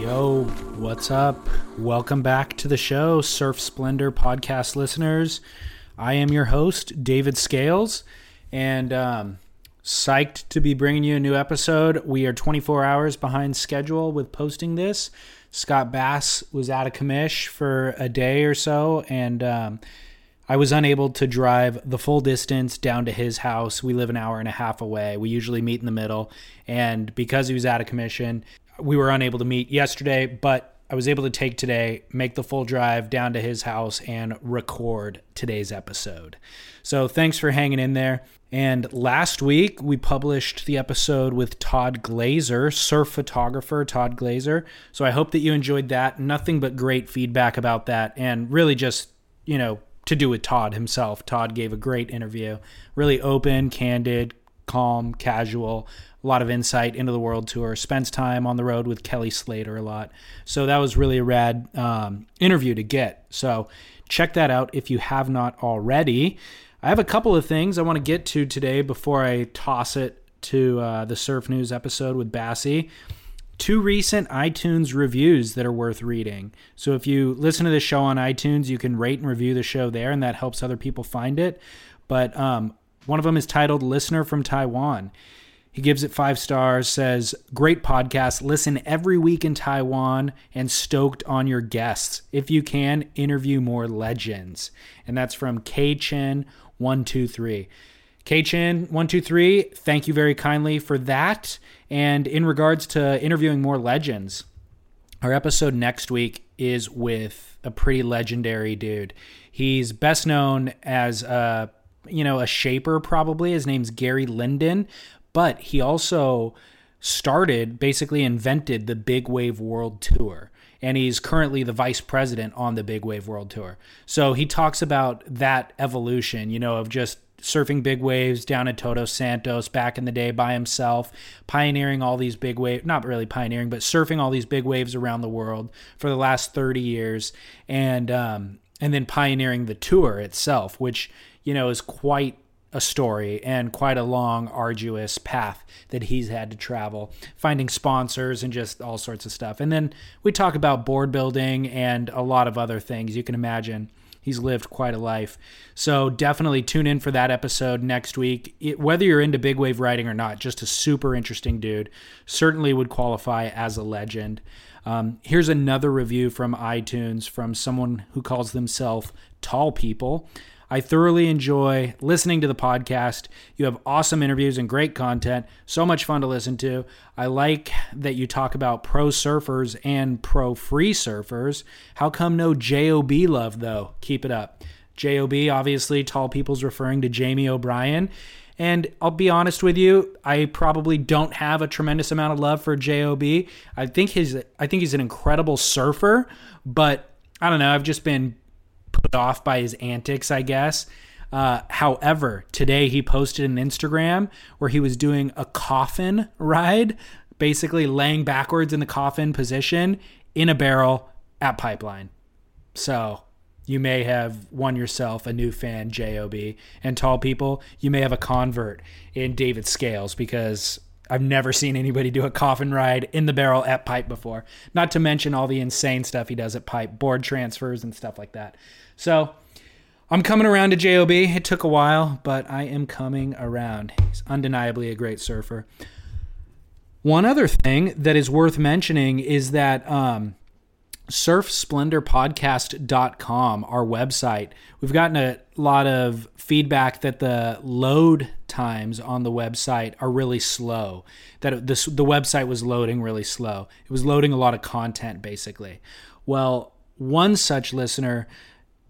Yo, what's up? Welcome back to the show, Surf Splendor podcast listeners. I am your host, David Scales, and um, psyched to be bringing you a new episode. We are 24 hours behind schedule with posting this. Scott Bass was out of commish for a day or so, and um, I was unable to drive the full distance down to his house. We live an hour and a half away. We usually meet in the middle, and because he was out of commission, we were unable to meet yesterday, but I was able to take today, make the full drive down to his house, and record today's episode. So thanks for hanging in there. And last week, we published the episode with Todd Glaser, surf photographer Todd Glaser. So I hope that you enjoyed that. Nothing but great feedback about that, and really just, you know, to do with Todd himself. Todd gave a great interview, really open, candid, calm, casual a lot of insight into the world tour. Spends time on the road with Kelly Slater a lot. So that was really a rad um, interview to get. So check that out if you have not already. I have a couple of things I want to get to today before I toss it to uh, the Surf News episode with Bassy. Two recent iTunes reviews that are worth reading. So if you listen to the show on iTunes, you can rate and review the show there, and that helps other people find it. But um, one of them is titled Listener from Taiwan. He gives it five stars, says, Great podcast. Listen every week in Taiwan and stoked on your guests. If you can, interview more legends. And that's from K Chen123. K Chen123, thank you very kindly for that. And in regards to interviewing more legends, our episode next week is with a pretty legendary dude. He's best known as a you know, a shaper probably. His name's Gary Linden, but he also started, basically invented the Big Wave World Tour. And he's currently the vice president on the Big Wave World Tour. So he talks about that evolution, you know, of just surfing big waves down at Todos Santos back in the day by himself, pioneering all these big waves, not really pioneering, but surfing all these big waves around the world for the last 30 years. And, um, and then pioneering the tour itself, which, you know, is quite a story and quite a long, arduous path that he's had to travel, finding sponsors and just all sorts of stuff. And then we talk about board building and a lot of other things. You can imagine he's lived quite a life. So definitely tune in for that episode next week. It, whether you're into big wave riding or not, just a super interesting dude. Certainly would qualify as a legend. Um, here's another review from iTunes from someone who calls themselves Tall People. I thoroughly enjoy listening to the podcast. You have awesome interviews and great content. So much fun to listen to. I like that you talk about pro surfers and pro free surfers. How come no JOB love, though? Keep it up. JOB, obviously, Tall People's referring to Jamie O'Brien. And I'll be honest with you, I probably don't have a tremendous amount of love for JOB. I think his I think he's an incredible surfer, but I don't know, I've just been put off by his antics, I guess. Uh, however, today he posted an Instagram where he was doing a coffin ride, basically laying backwards in the coffin position in a barrel at Pipeline. So you may have won yourself a new fan, JOB. And tall people, you may have a convert in David Scales because I've never seen anybody do a coffin ride in the barrel at Pipe before. Not to mention all the insane stuff he does at Pipe, board transfers and stuff like that. So I'm coming around to JOB. It took a while, but I am coming around. He's undeniably a great surfer. One other thing that is worth mentioning is that um, surfsplendorpodcast.com, our website, we've gotten a lot of feedback that the load times on the website are really slow. That this, the website was loading really slow. It was loading a lot of content, basically. Well, one such listener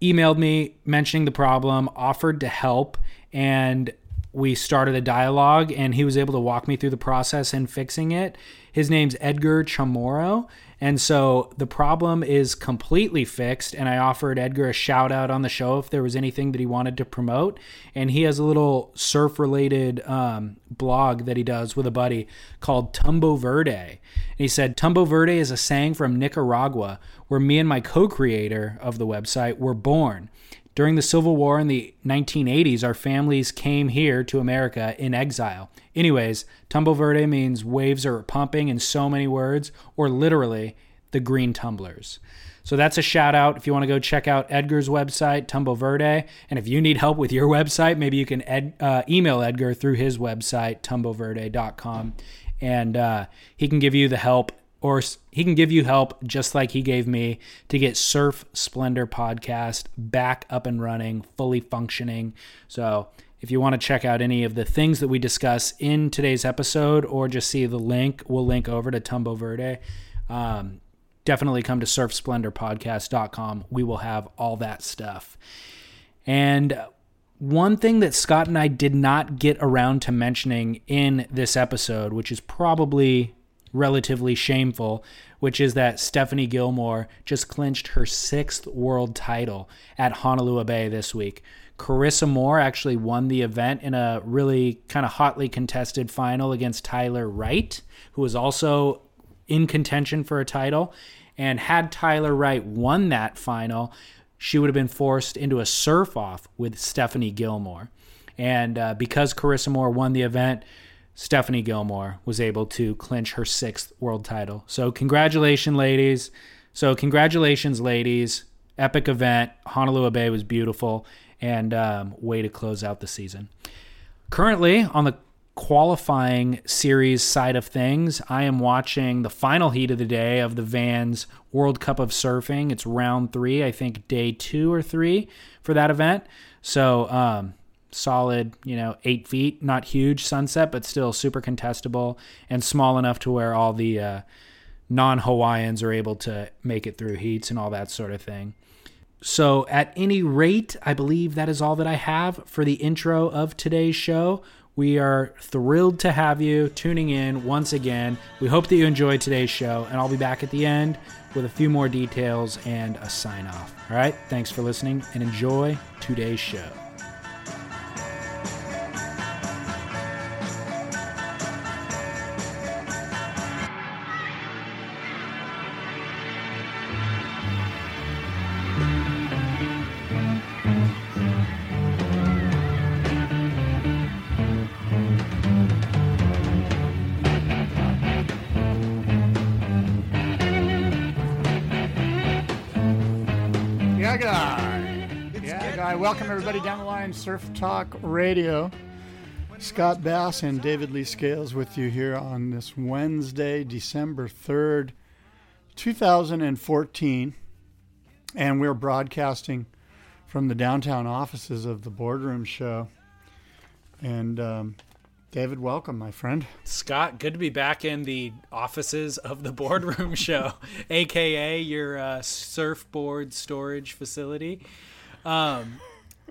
emailed me mentioning the problem, offered to help, and we started a dialogue and he was able to walk me through the process and fixing it. His name's Edgar Chamorro. And so the problem is completely fixed. And I offered Edgar a shout out on the show if there was anything that he wanted to promote. And he has a little surf related um, blog that he does with a buddy called Tumbo Verde. And he said, Tumbo Verde is a saying from Nicaragua where me and my co creator of the website were born. During the Civil War in the 1980s, our families came here to America in exile. Anyways, Tumbo Verde means waves are pumping in so many words, or literally, the green tumblers. So that's a shout out if you want to go check out Edgar's website, Tumbo Verde. And if you need help with your website, maybe you can ed, uh, email Edgar through his website, tumboverde.com. And uh, he can give you the help, or he can give you help just like he gave me to get Surf Splendor podcast back up and running, fully functioning. So if you want to check out any of the things that we discuss in today's episode or just see the link, we'll link over to Tumbo Verde. Um, definitely come to surfsplendorpodcast.com. We will have all that stuff. And one thing that Scott and I did not get around to mentioning in this episode, which is probably relatively shameful, which is that Stephanie Gilmore just clinched her sixth world title at Honolulu Bay this week. Carissa Moore actually won the event in a really kind of hotly contested final against Tyler Wright, who was also in contention for a title. And had Tyler Wright won that final, she would have been forced into a surf off with Stephanie Gilmore. And uh, because Carissa Moore won the event, Stephanie Gilmore was able to clinch her sixth world title. So, congratulations, ladies. So, congratulations, ladies. Epic event. Honolulu Bay was beautiful and um, way to close out the season. Currently, on the qualifying series side of things, I am watching the final heat of the day of the Vans World Cup of Surfing. It's round three, I think day two or three for that event. So, um, solid, you know, eight feet, not huge sunset, but still super contestable and small enough to where all the uh, non Hawaiians are able to make it through heats and all that sort of thing. So, at any rate, I believe that is all that I have for the intro of today's show. We are thrilled to have you tuning in once again. We hope that you enjoyed today's show, and I'll be back at the end with a few more details and a sign off. All right, thanks for listening and enjoy today's show. Everybody down the line, Surf Talk Radio. Scott Bass and David Lee Scales with you here on this Wednesday, December 3rd, 2014. And we're broadcasting from the downtown offices of the Boardroom Show. And um, David, welcome, my friend. Scott, good to be back in the offices of the boardroom show, aka your uh, surfboard storage facility. Um,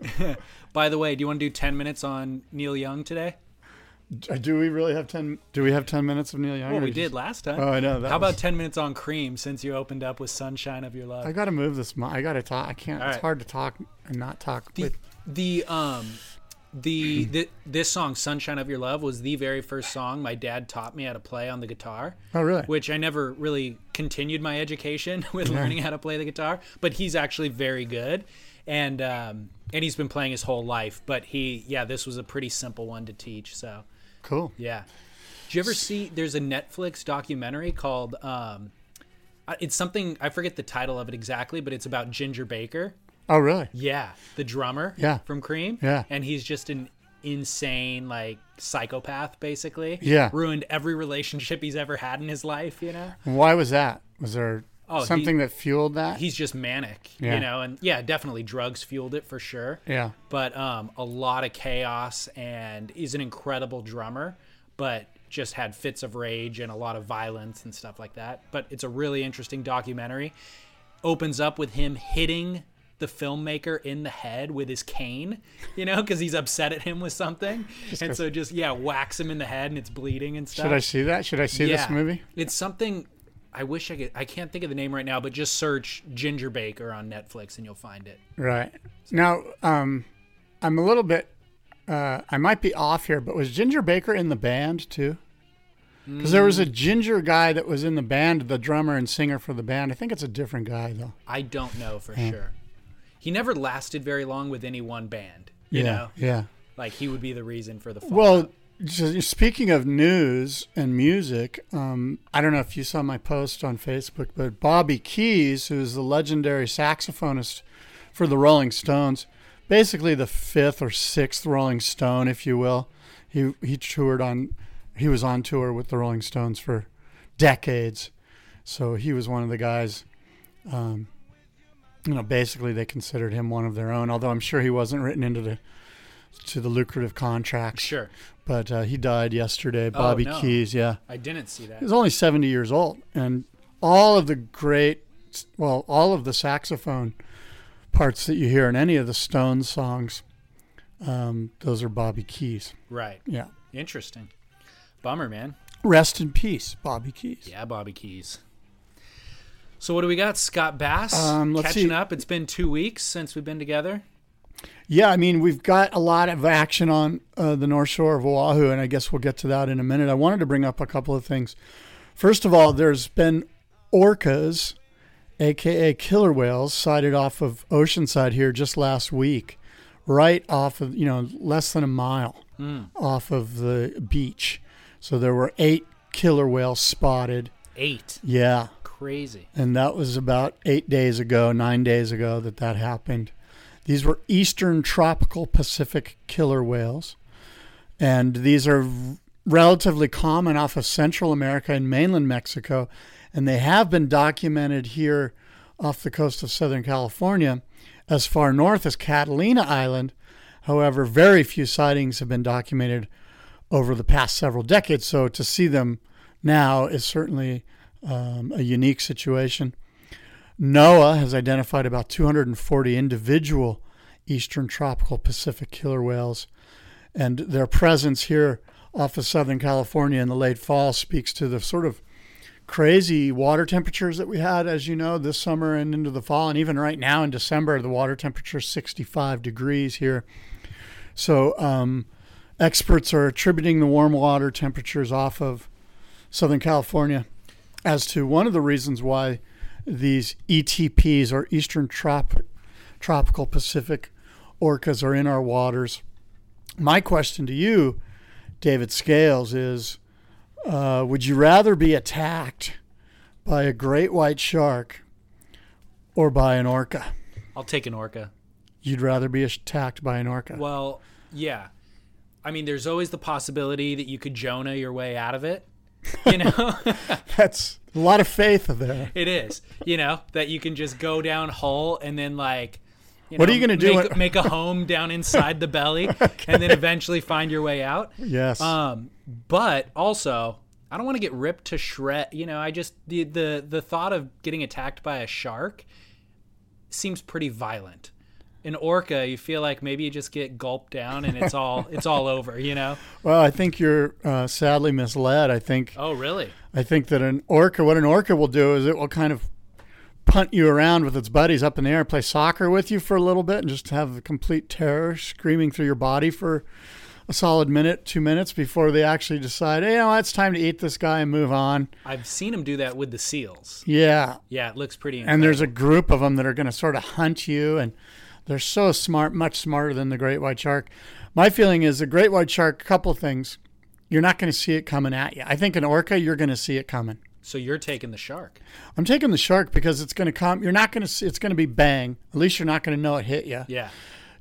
by the way, do you want to do ten minutes on Neil Young today? Do we really have 10 do we have 10 minutes of Neil Young? Well, we just- did last time. Oh, I know. That How was- about ten minutes on Cream since you opened up with "Sunshine of Your Love"? I got to move this. I got to talk. I can't. All It's hard to talk and not talk. the with, the um the, the this song "Sunshine of Your Love" was the very first song my dad taught me how to play on the guitar. oh, really? which I never really continued my education with learning how to play the guitar. But he's actually very good, and um, and he's been playing his whole life. But he, yeah, this was a pretty simple one to teach. So Cool. yeah. Did you ever see? There's a Netflix documentary called. Um, it's something I forget the title of it exactly, but it's about Ginger Baker. Oh, really? Yeah, the drummer. Yeah. from Cream. Yeah. and he's just an insane like psychopath, basically. Yeah. ruined every relationship he's ever had in his life. You know. Why was that? Was there Oh, he- something that fueled that? he's just manic, Yeah. you know, and yeah, definitely drugs fueled it for sure. yeah. But um, a lot of chaos, and he's an incredible drummer, but just had fits of rage and a lot of violence and stuff like that. But it's a really interesting documentary. Opens up with him hitting the filmmaker in the head with his cane, you know, because he's upset at him with something, and so just yeah, whacks him in the head and it's bleeding and stuff. Should I see that? Should I see this movie? It's something I wish I could. I can't think of the name right now, but just search Ginger Baker on Netflix and you'll find it. Right. Now, um, I'm a little bit. Uh, I might be off here, but was Ginger Baker in the band too? Because there was a ginger guy that was in the band, the drummer and singer for the band. I think it's a different guy though. I don't know for sure. He never lasted very long with any one band. You yeah. know, Yeah. like he would be the reason for the fall. Well, speaking of news and music, um, I don't know if you saw my post on Facebook, but Bobby Keys, who's the legendary saxophonist for the Rolling Stones, basically the fifth or sixth Rolling Stone, if you will. He he toured on, he was on tour with the Rolling Stones for decades, so he was one of the guys. Um, you know, basically they considered him one of their own. Although I'm sure he wasn't written into the to the lucrative contracts. Sure. But uh, he died yesterday. Bobby no. Keys, yeah. I didn't see that. He was only 70 years old. And all of the great, well, all of the saxophone parts that you hear in any of the Stones songs, um, those are Bobby Keys. Right. Yeah. Interesting. Bummer, man. Rest in peace, Bobby Keys. Yeah, Bobby Keys. So what do we got? Scott Bass Um, catching see. up. It's been two weeks since we've been together. Yeah, I mean, we've got a lot of action on uh, the North Shore of Oahu, and I guess we'll get to that in a minute. I wanted to bring up a couple of things. First of all, there's been orcas, aka killer whales, sighted off of Oceanside here just last week, right off of, you know, less than a mile off of the beach. So there were eight killer whales spotted. Eight. Yeah. Crazy. And that was about eight days ago, nine days ago that that happened. These were eastern tropical Pacific killer whales. And these are relatively common off of Central America and mainland Mexico. And they have been documented here off the coast of Southern California as far north as Catalina Island. However, very few sightings have been documented over the past several decades. So to see them now is certainly um, a unique situation. NOAA has identified about 240 individual eastern tropical Pacific killer whales, and their presence here off of Southern California in the late fall speaks to the sort of crazy water temperatures that we had, as you know, this summer and into the fall. And even right now in December, the water temperature is 65 degrees here. So, um, experts are attributing the warm water temperatures off of Southern California as to one of the reasons why these ETPs or Eastern Trop- Tropical Pacific orcas are in our waters. My question to you, David Scales, is uh, would you rather be attacked by a great white shark or by an orca? I'll take an orca. You'd rather be attacked by an orca. Well, yeah. I mean, there's always the possibility that you could Jonah your way out of it. You know, That's a lot of faith there. it is. You know that you can just go down whole and then like. You What are you gonna do Make, make a home down inside the belly, and then eventually find your way out. Yes. Um, but also, I don't want to get ripped to shred. You know, I just the the the thought of getting attacked by a shark seems pretty violent. An orca, you feel like maybe you just get gulped down and it's all it's all over. You know? well, I think you're uh, sadly misled. I think Oh, really? I think that an orca, what an orca will do is it will kind of punt you around with its buddies up in the air, play soccer with you for a little bit, and just have the complete terror screaming through your body for a solid minute, two minutes before they actually decide, hey, you know, it's time to eat this guy and move on. I've seen them do that with the seals. Yeah. Yeah, it looks pretty. And there's a group of them that are going to sort of hunt you, and they're so smart, much smarter than the great white shark. My feeling is the great white shark, a couple things. You're not going to see it coming at you. I think an orca, you're going to see it coming. so you're taking the shark. I'm taking the shark because it's going to come. You're not going to see. It's going to be bang. At least you're not going to know it hit you. Yeah.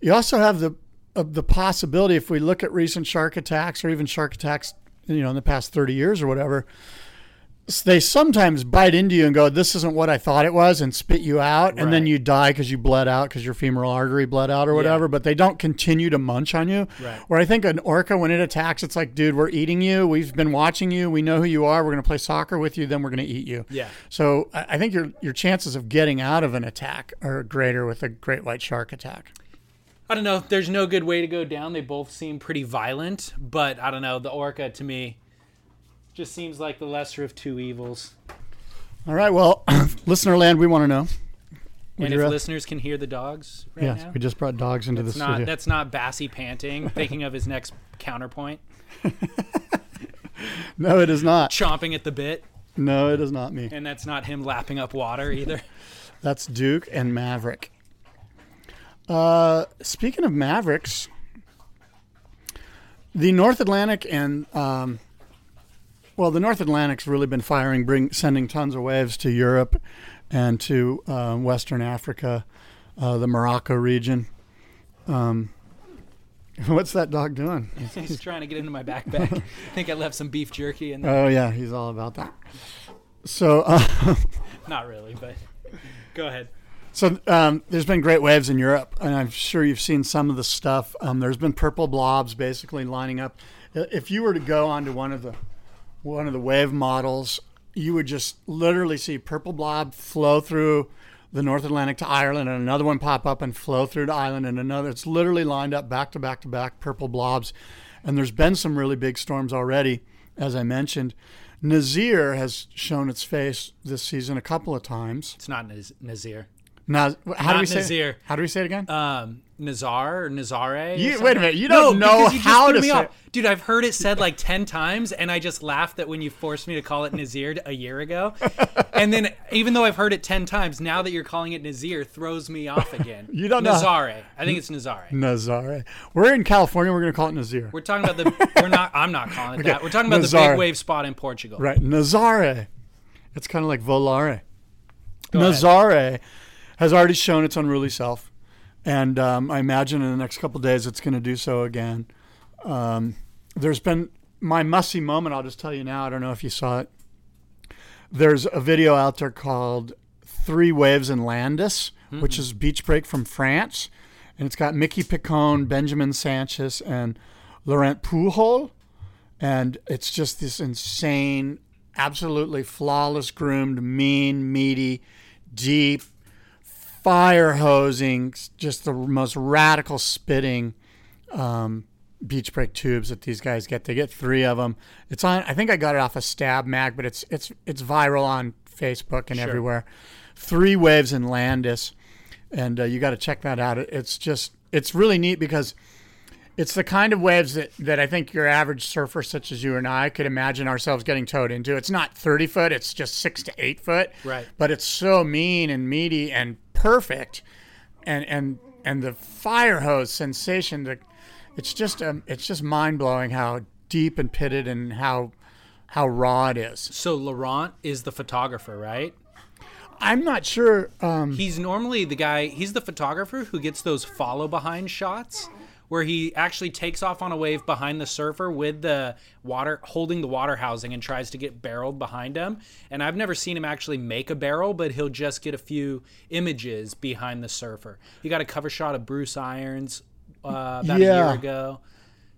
You also have the of the possibility if we look at recent shark attacks or even shark attacks, you know, in the past 30 years or whatever. They sometimes bite into you and go, "This isn't what I thought it was," and spit you out, and then you die because you bled out because your femoral artery bled out or whatever. But they don't continue to munch on you. Right. Where I think an orca, when it attacks, it's like, "Dude, we're eating you. We've been watching you. We know who you are. We're going to play soccer with you. Then we're going to eat you." Yeah. So I I think your your chances of getting out of an attack are greater with a great white shark attack. I don't know. There's no good way to go down. They both seem pretty violent, but I don't know. The orca to me just seems like the lesser of two evils. All right, well, listener land, we want to know. Would and if listeners can hear the dogs right yes, now, we just brought dogs into that's the not studio. that's not Bassy panting, thinking of his next counterpoint, No, it is not. chomping at the bit, No, it is not me. and that's not him lapping up water either. That's Duke and Maverick. Uh, speaking of Mavericks, the North Atlantic and um, well, the North Atlantic's really been firing, bring sending tons of waves to Europe and to uh, Western Africa, uh, the Morocco region. Um, what's that dog doing? He's trying to get into my backpack. I think I left some beef jerky in there. Oh yeah, he's all about that. So, uh, Not really, but go ahead. so um, there's been great waves in Europe, and I'm sure you've seen some of the stuff. Um, there's been purple blobs basically lining up. If you were to go onto one of the one of the wave models, you would just literally see purple blob flow through the North Atlantic to Ireland, and another one pop up and flow through to Ireland, and another. It's literally lined up back to back to back purple blobs, and there's been some really big storms already, as I mentioned. Nazir has shown its face this season a couple of times. It's not Naz- Nazir. Naz, how do we say? Nazir. How do we say it again? Um, Nazar or Nazare? You- something? wait a minute, you No, don't know you how to say it. Dude, I've heard it said like 10 times, and I just laughed that when you forced me to call it Nazir a year ago. and then, even though I've heard it 10 times, now that you're calling it Nazir throws me off again. You don't know- Nazare. I think it's Nazare. Nazare. We're in California. We're going to call it Nazir. We're talking about the. We're not. I'm not calling it that. We're talking about the big wave spot in Portugal. Right, Nazare. It's kind of like volare. Go ahead. Has already shown its unruly self, and um, I imagine in the next couple days it's going to do so again. Um, there's been my musty moment. I'll just tell you now. I don't know if you saw it. There's a video out there called Three Waves in Landes, which is beach break from France, and it's got Mickey Picone, Benjamin Sanchis, and Laurent Pujol and it's just this insane, absolutely flawless groomed, mean, meaty, deep, fire hosing, just the most radical spitting um, beach break tubes that these guys get. They get three of them. It's on. I think I got it off a Stab Mag, but it's it's it's viral on Facebook and Sure. everywhere. Three waves in Landes, and uh, you got to check that out. It's just it's really neat because it's the kind of waves that, that I think your average surfer, such as you and I, could imagine ourselves getting towed into. It's not 30 foot, it's just six to eight foot. Right. But it's so mean and meaty and perfect. And, and, and the fire hose sensation, the, it's just, um, it's just mind blowing how deep and pitted and how, how raw it is. So Laurent is the photographer, right? I'm not sure. Um, He's normally the guy, he's the photographer who gets those follow behind shots where he actually takes off on a wave behind the surfer with the water, holding the water housing and tries to get barreled behind him. And I've never seen him actually make a barrel, but he'll just get a few images behind the surfer. He got a cover shot of Bruce Irons uh, about a year ago.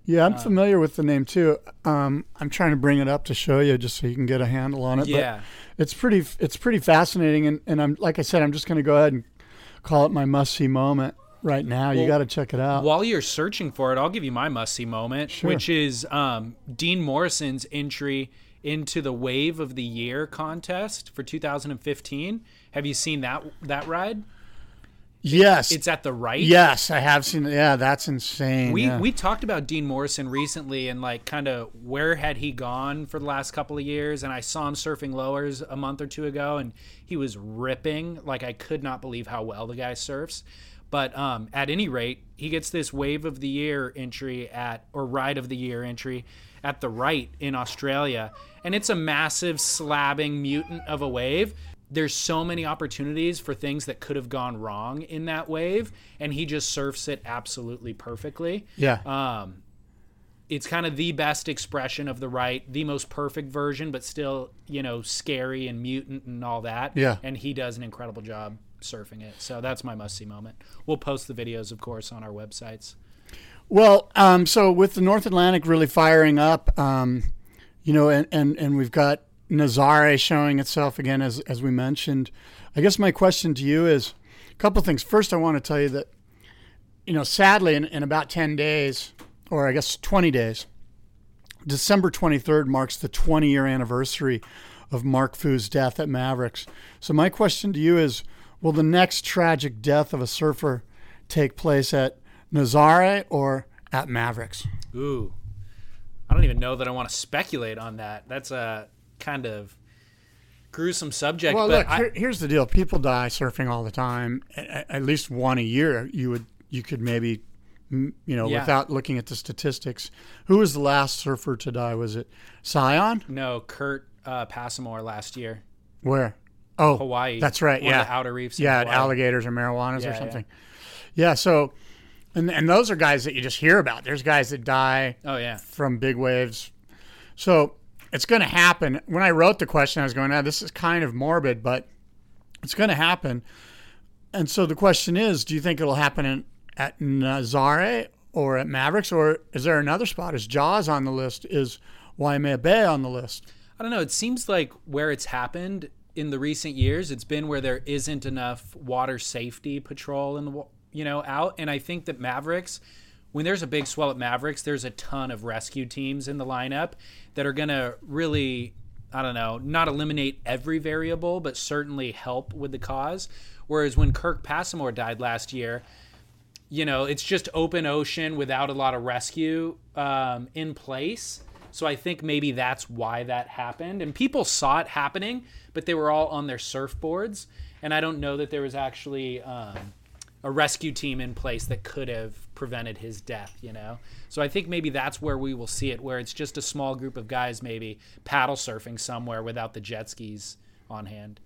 yeah, I'm familiar with the name too. Um, I'm trying to bring it up to show you just so you can get a handle on it. but- Yeah. it's pretty it's pretty fascinating and, and i'm like i said i'm just going to go ahead and call it my must see moment right now you got to check it out While you're searching for it, I'll give you my must see moment, Sure. which is um, Dean Morrison's entry into the Wave of the Year contest for 2015. Have you seen that that ride? yes It's at the right. yes i have seen it yeah that's insane We yeah. we talked about Dean Morrison recently and like kind of where had he gone for the last couple of years and I saw him surfing lowers a month or two ago and he was ripping like I could not believe how well the guy surfs. But um, at any rate, he gets this wave of the year entry at or ride of the year entry at the right in Australia. And it's a massive slabbing mutant of a wave. There's so many opportunities for things that could have gone wrong in that wave and he just surfs it absolutely perfectly. Yeah. Um, it's kind of the best expression of the right, the most perfect version, but still, you know, scary and mutant and all that. Yeah. And he does an incredible job surfing it. So that's my must see moment. We'll post the videos, of course, on our websites. well um, so with the north atlantic really firing up um, you know and, and, and we've got nazare showing itself again as, as we mentioned i guess my question to you is a couple things first i want to tell you that you know sadly in, in about 10 days or i guess 20 days December 23rd marks the 20 year anniversary of Mark Foo's death at Mavericks. So, my question to you is Will the next tragic death of a surfer take place at Nazare or at Mavericks? Ooh. I don't even know that I want to speculate on that. That's a kind of gruesome subject. Well, look, I, here, here's the deal people die surfing all the time. At, at least one a year, you would you could maybe you know, Yeah. without looking at the statistics. Who was the last surfer to die? Was it Sion? No, Kurt uh, Passamore last year, Where? Oh, Hawaii. That's right. One yeah, of the outer reefs. Yeah, alligators or marijuanas Yeah, or yeah. something. Yeah. So, and and those are guys that you just hear about. There's guys that die Oh yeah. from big waves. So it's going to happen. When I wrote the question, I was going, "Ah, this is kind of morbid, but it's going to happen." And so the question is, do you think it'll happen in, at Nazare or at Mavericks, or is there another spot? Is Jaws on the list? Is Waimea Bay on the list? I don't know. It seems like where it's happened in the recent years, it's been where there isn't enough water safety patrol in the you know out, and I think that Mavericks, when there's a big swell at Mavericks, there's a ton of rescue teams in the lineup that are gonna really, I don't know, not eliminate every variable, but certainly help with the cause. Whereas when Kirk Passamore died last year, you know, it's just open ocean without a lot of rescue um, in place. So I think maybe that's why that happened. And people saw it happening, but they were all on their surfboards. And I don't know that there was actually um, a rescue team in place that could have prevented his death, you know? So I think maybe that's where we will see it, where it's just a small group of guys maybe paddle surfing somewhere without the jet skis on hand.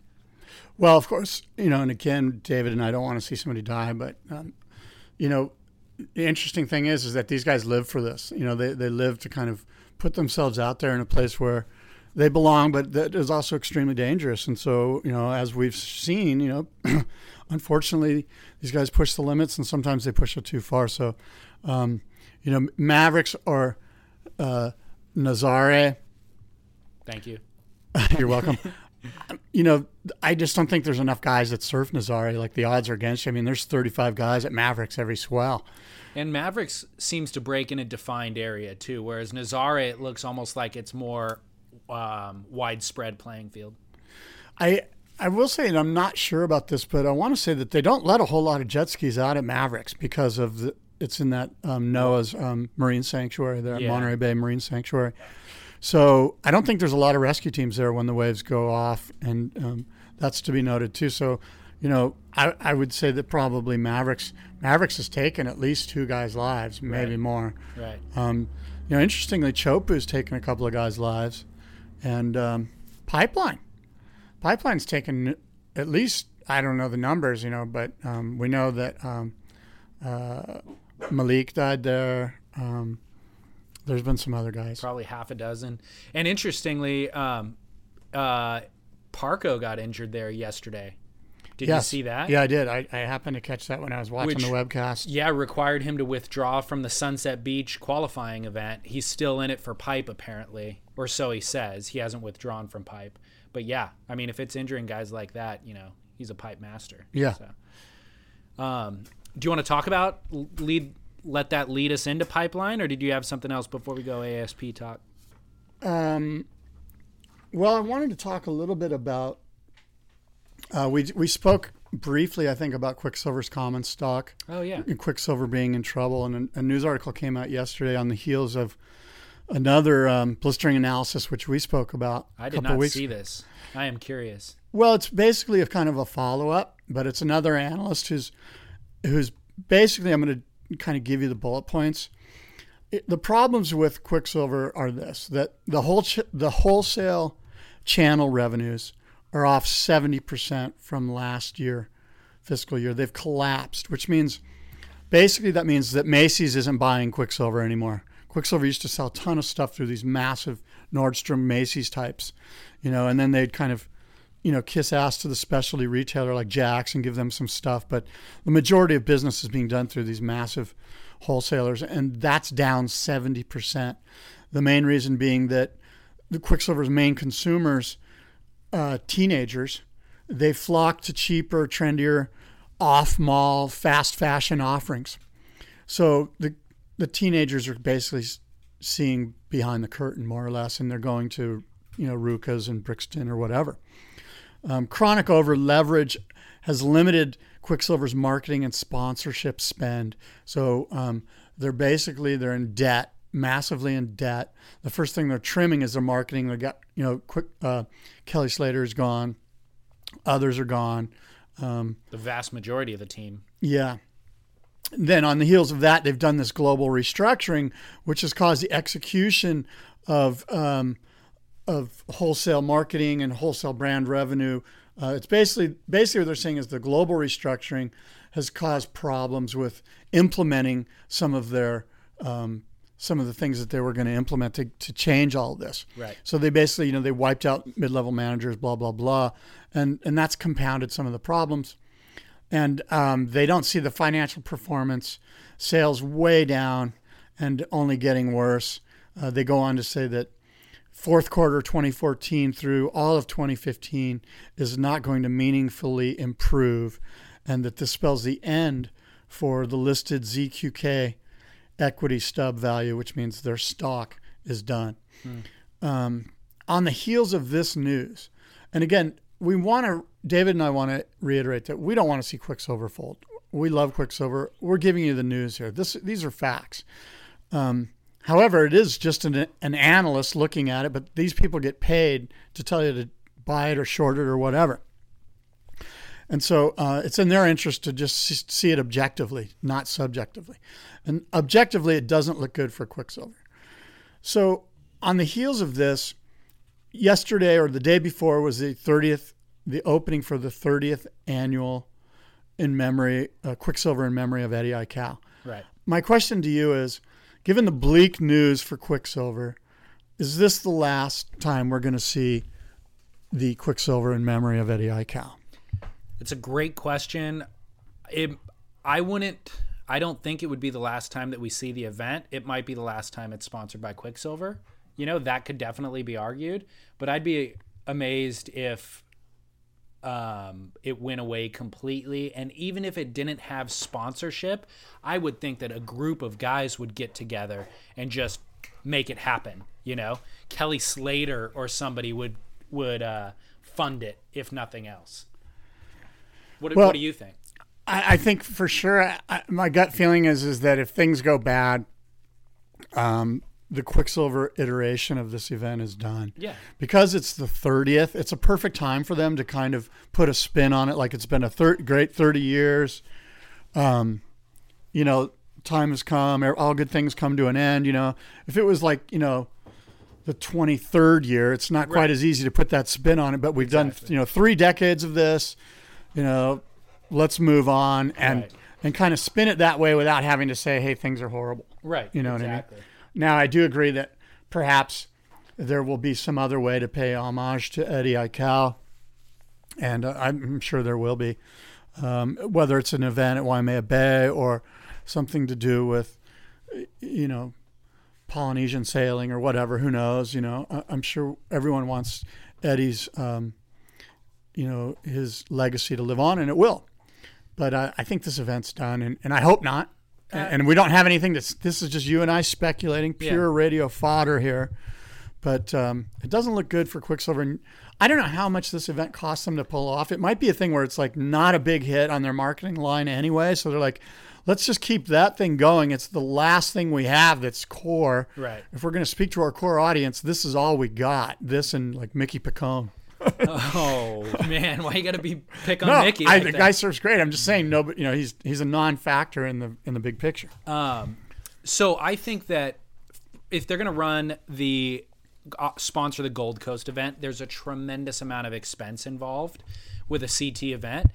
Well, of course, you know, and again, David and I don't want to see somebody die, but um, you know, the interesting thing is, is that these guys live for this. You know, they they live to kind of put themselves out there in a place where they belong, but that is also extremely dangerous. And so, you know, as we've seen, you know, unfortunately, these guys push the limits, and sometimes they push it too far. So, um, you know, Mavericks or uh, Nazare. Thank you. You're welcome. you know, I just don't think there's enough guys that surf Nazare. Like the odds are against you. I mean, there's 35 guys at Mavericks every swell. And Mavericks seems to break in a defined area too, whereas Nazare it looks almost like it's more um, widespread playing field. I I will say, and I'm not sure about this, but I want to say that they don't let a whole lot of jet skis out at Mavericks because of the. It's in that um, NOAA's um, marine sanctuary there, at Yeah. Monterey Bay Marine Sanctuary. So I don't think there's a lot of rescue teams there when the waves go off, and um, that's to be noted too. So, you know, I, I would say that probably Mavericks Mavericks has taken at least two guys' lives, maybe Right. more. Right. Um, you know, interestingly, Chopu's taken a couple of guys' lives, and um, Pipeline, Pipeline's taken at least I don't know the numbers, you know, but um, we know that um, uh, Malik died there. Um, there's been some other guys. Probably half a dozen. And interestingly, um, uh, Parko got injured there yesterday. Did Yes. you see that? Yeah, I did. I, I happened to catch that when I was watching Which- the webcast. Yeah, required him to withdraw from the Sunset Beach qualifying event. He's still in it for pipe, apparently, or so he says. He hasn't withdrawn from pipe. But yeah, I mean, if it's injuring guys like that, you know, he's a pipe master. Yeah. So, um, do you want to talk about lead? Let that lead us into pipeline, or did you have something else before we go ASP talk? Um, well, I wanted to talk a little bit about. Uh, we we spoke briefly, I think, about Quiksilver's common stock. Oh yeah, and Quiksilver being in trouble. And a, a news article came out yesterday on the heels of another um, blistering analysis, which we spoke about I did not see this. I am curious. Well, it's basically a kind of a follow up, but it's another analyst who's who's basically. I'm going to kind of give you the bullet points. It, the problems with Quiksilver are this: that the whole ch- the wholesale channel revenues are off 70% from last year fiscal year. They've collapsed, which means basically that means that Macy's isn't buying Quiksilver anymore. Quiksilver used to sell a ton of stuff through these massive Nordstrom Macy's types, you know, and then they'd kind of, you know, kiss ass to the specialty retailer like Jack's and give them some stuff. But the majority of business is being done through these massive wholesalers, and that's down 70%. The main reason being that the Quiksilver's main consumers, uh, teenagers, they flock to cheaper, trendier, off mall, fast fashion offerings. So the the teenagers are basically seeing behind the curtain more or less, and they're going to you know RVCA's and Brixton or whatever. Um, chronic over leverage has limited Quiksilver's marketing and sponsorship spend. So um, they're basically they're in debt, massively in debt. The first thing they're trimming is their marketing. They got you know quick. Uh, Kelly Slater is gone. Others are gone. Um, The vast majority of the team. yeah. then on the heels of that, they've done this global restructuring, which has caused the execution of um, of wholesale marketing and wholesale brand revenue. Uh, it's basically basically what they're saying is the global restructuring has caused problems with implementing some of their um, some of the things that they were going to implement to, to change all of this. Right. So they basically, you know, they wiped out mid-level managers, blah blah blah, and and that's compounded some of the problems. And um, they don't see the financial performance, sales way down, and only getting worse. Uh, they go on to say that fourth quarter 2014 through all of 2015 is not going to meaningfully improve, and that this spells the end for the listed ZQK equity stub value, which means their stock is done. Um, on the heels of this news, and again, we want to, David and I want to reiterate that we don't want to see Quiksilver fold. We love Quiksilver. We're giving you the news here. This, these are facts. Um, however, it is just an, an analyst looking at it, but these people get paid to tell you to buy it or short it or whatever. And so uh, it's in their interest to just see- it objectively, not subjectively. And objectively, it doesn't look good for Quiksilver. So on the heels of this, yesterday or the day before was the 30th, the opening for the 30th annual in memory, uh, Quiksilver in memory of Eddie Aikau. Right. My question to you is, given the bleak news for Quiksilver, is this the last time we're going to see the Quiksilver in memory of Eddie Aikau? It's a great question. It, I wouldn't. I don't think it would be the last time that we see the event. It might be the last time it's sponsored by Quiksilver. You know that could definitely be argued, but I'd be amazed if um, it went away completely. And even if it didn't have sponsorship, I would think that a group of guys would get together and just make it happen. You know, Kelly Slater or somebody would would uh, fund it if nothing else. What, Well- what do you think? I, I think for sure. I, my gut feeling is is that if things go bad, um, the Quiksilver iteration of this event is done. Yeah. because it's the 30th. It's a perfect time for them to kind of put a spin on it, like it's been a thir- great 30 years. Um, you know, time has come. All good things come to an end. You know, if it was like you know. The 23rd year, it's not quite Right. as easy to put that spin on it, but we've done, you know, three decades of this. You know, let's move on and Right. and kind of spin it that way without having to say, "Hey, things are horrible." Right. You know what I mean? Now, I do agree that perhaps there will be some other way to pay homage to Eddie Aikau, and I'm sure there will be, um, whether it's an event at Waimea Bay or something to do with, you know, Polynesian sailing or whatever. Who knows? You know, I'm sure everyone wants Eddie's, um, you know, his legacy to live on, and it will. But I, I think this event's done, and, and I hope not. And, and we don't have anything that's. This is just you and I speculating, pure radio fodder here. But um, it doesn't look good for Quiksilver. And I don't know how much this event cost them to pull off. It might be a thing where it's like not a big hit on their marketing line anyway. So they're like, let's just keep that thing going. It's the last thing we have that's core. Right. If we're going to speak to our core audience, this is all we got. This and like Mickey Picone. Oh man, why you gotta be pick on No, Mickey? I, the that? guy serves great. I'm just saying, no, but you know, he's he's a non-factor in the in the big picture. Um, so I think that if they're going to run the uh, sponsor the Gold Coast event, there's a tremendous amount of expense involved with a CT event.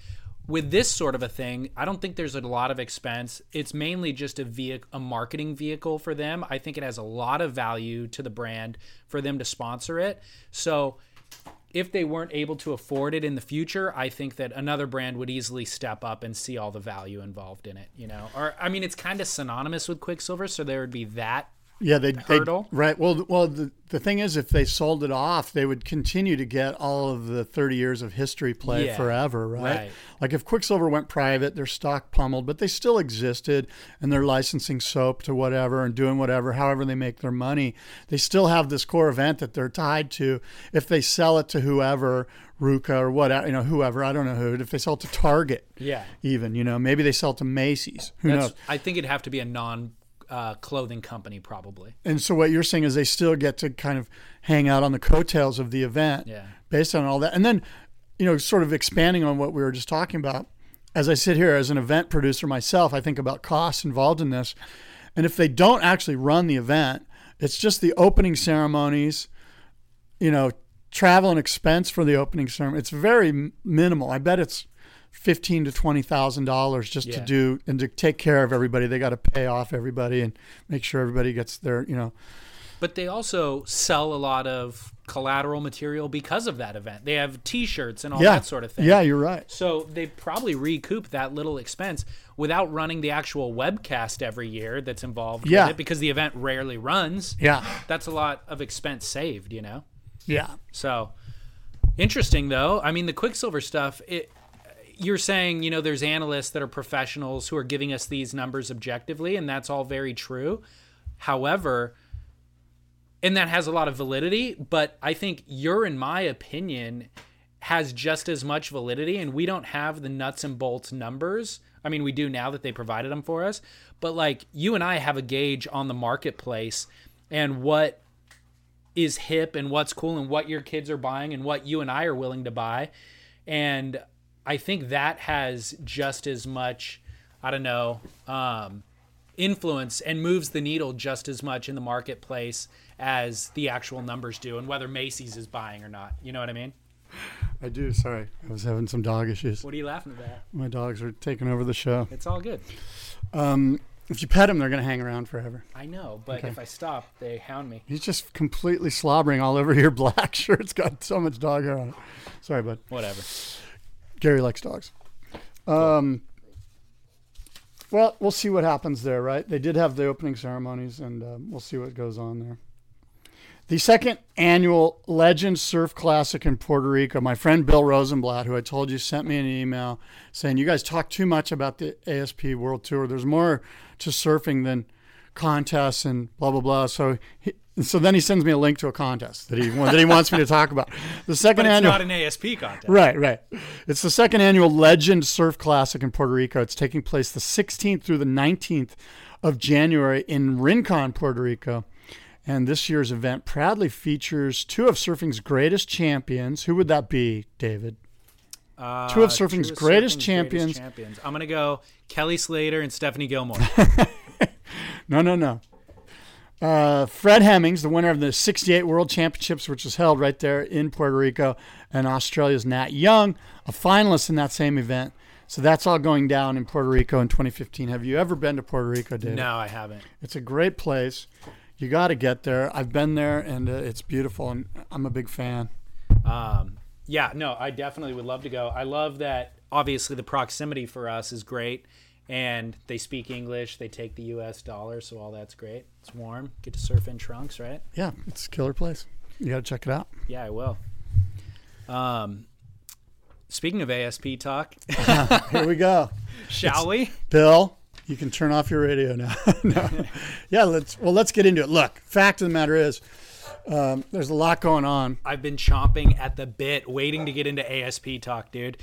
With this sort of a thing, I don't think there's a lot of expense. It's mainly just a vehicle, a marketing vehicle for them. I think it has a lot of value to the brand for them to sponsor it. So if they weren't able to afford it in the future, I think that another brand would easily step up and see all the value involved in it, you know. Or I mean, it's kind of synonymous with Quiksilver, so there would be that. Yeah, they Hurdle? right. Well, well, the, the thing is, if they sold it off, they would continue to get all of the 30 years of history play Yeah, forever, right? right. Like if Quiksilver went private, their stock pummeled, but they still existed, and they're licensing soap to whatever and doing whatever, however they make their money. They still have this core event that they're tied to. If they sell it to whoever, RVCA or whatever, you know, whoever, I don't know who. If they sell it to Target, Yeah, even, you know, maybe they sell it to Macy's. Who that's. knows? I think it'd have to be a non uh, clothing company, probably. And so what you're saying is they still get to kind of hang out on the coattails of the event Yeah. based on all that. And then, you know, sort of expanding on what we were just talking about, as I sit here as an event producer myself, I think about costs involved in this. And if they don't actually run the event, it's just the opening ceremonies, you know, travel and expense for the opening ceremony. It's very minimal. I bet it's fifteen to twenty thousand dollars just to do and to take care of everybody. They got to pay off everybody and make sure everybody gets their, you know, But they also sell a lot of collateral material because of that event. They have T-shirts and all yeah, that sort of thing. Yeah, you're right. So they probably recoup that little expense without running the actual webcast every year that's involved Yeah. with it because the event rarely runs. Yeah, That's a lot of expense saved, you know. yeah. So interesting though. I mean the Quiksilver stuff, it you're saying, you know, there's analysts that are professionals who are giving us these numbers objectively and that's all very true. However, and that has a lot of validity, but I think your in my opinion has just as much validity and we don't have the nuts and bolts numbers. I mean, we do now that they provided them for us, but like you and I have a gauge on the marketplace and what is hip and what's cool and what your kids are buying and what you and I are willing to buy. And I think that has just as much, I don't know, um, influence and moves the needle just as much in the marketplace as the actual numbers do and whether Macy's is buying or not. You know what I mean? I do. Sorry, I was having some dog issues. What are you laughing at? My dogs are taking over the show. It's all good. Um, if you pet them, they're going to hang around forever. I know, but if I stop, they hound me. He's just completely slobbering all over your black shirt. It's got so much dog hair on it. Sorry, bud. Whatever. Gary likes dogs. Um, well, we'll see what happens there, right? They did have the opening ceremonies, and um, we'll see what goes on there. The second annual Legend Surf Classic in Puerto Rico, my friend Bill Rosenblatt, who I told you sent me an email saying, You guys talk too much about the ASP World Tour. There's more to surfing than contests and blah, blah, blah. So, so then he sends me a link to a contest that he, that he wants me to talk about. The second it's annual. not an ASP contest. Right, right. It's the second annual Legend Surf Classic in Puerto Rico. It's taking place the 16th through the 19th of January in Rincon, Puerto Rico. And this year's event proudly features two of surfing's greatest champions. Who would that be, David? Uh, Two of surfing's two of greatest surfing's champions. champions. I'm going to go Kelly Slater and Stephanie Gilmore. No, no, no. Uh, Fred Hemmings, the winner of the 68 World Championships, which was held right there in Puerto Rico, and Australia's Nat Young, a finalist in that same event. So that's all going down in Puerto Rico in 2015. Have you ever been to Puerto Rico, David? no, I haven't. It's a great place. You got to get there. I've been there, and uh, it's beautiful, and I'm a big fan. Um, yeah, no, I definitely would love to go. I love that. Obviously, the proximity for us is great, and they speak English. They take the U.S. dollar, so all that's great. It's warm. Get to surf in trunks, right? Yeah, it's a killer place. You got to check it out. Yeah, I will. Um, speaking of ASP talk, Here we go. shall we? Bill, you can turn off your radio now. no. Yeah, let's well let's get into it. Look, fact of the matter is, um, there's a lot going on. I've been chomping at the bit, waiting to get into ASP talk, dude.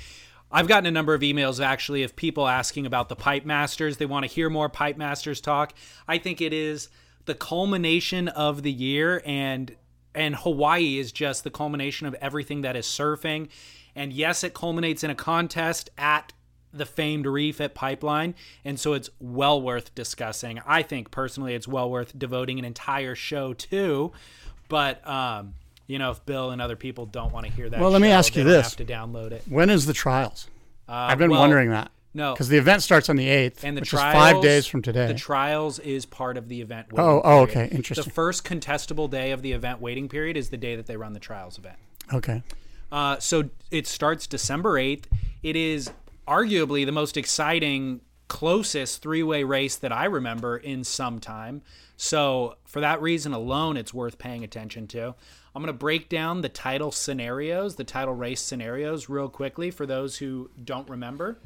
I've gotten a number of emails actually of people asking about the Pipe Masters. They want to hear more Pipe Masters talk. I think it is the culmination of the year, and and Hawaii is just the culmination of everything that is surfing. And yes, it culminates in a contest at the famed reef at Pipeline, and so it's well worth discussing. I think personally, it's well worth devoting an entire show to. But um, you know, if Bill and other people don't want to hear that, Well, let me ask you this. Have to download it. When is the trials? Uh, I've been well, wondering that No, because the event starts on the eighth, and the which trials, is five days from today. The trials is part of the event. Oh, oh, period. okay, interesting. The first contestable day of the event waiting period is the day that they run the trials event. okay, Uh, so it starts December 8th. It is arguably the most exciting, closest three way race that I remember in some time. So, for that reason alone, it's worth paying attention to. I'm going to break down the title scenarios, the title race scenarios, real quickly for those who don't remember.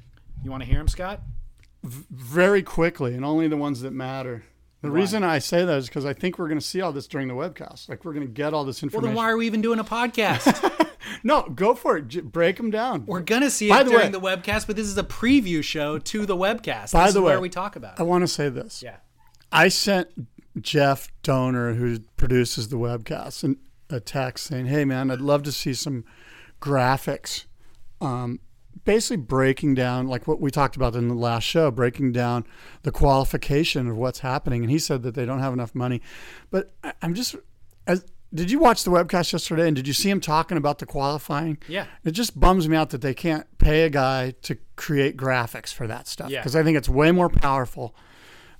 You want to hear them, Scott? very quickly, and only the ones that matter. The reason I say that is because I think we're going to see all this during the webcast. Like we're going to get all this information. Well, then why are we even doing a podcast? no, go for it. J- break them down. We're going to see By it the during way- the webcast, but this is a preview show to the webcast. By this the is way, where we talk about I want to say this. Yeah. I sent Jeff Donor, who produces the webcast, an, a text saying, "Hey, man, I'd love to see some graphics um, basically breaking down like what we talked about in the last show, breaking down the qualification of what's happening. And he said that they don't have enough money, but I'm just as. Did you watch the webcast yesterday and did you see him talking about the qualifying? Yeah. It just bums me out that they can't pay a guy to create graphics for that stuff Yeah. because I think it's way more powerful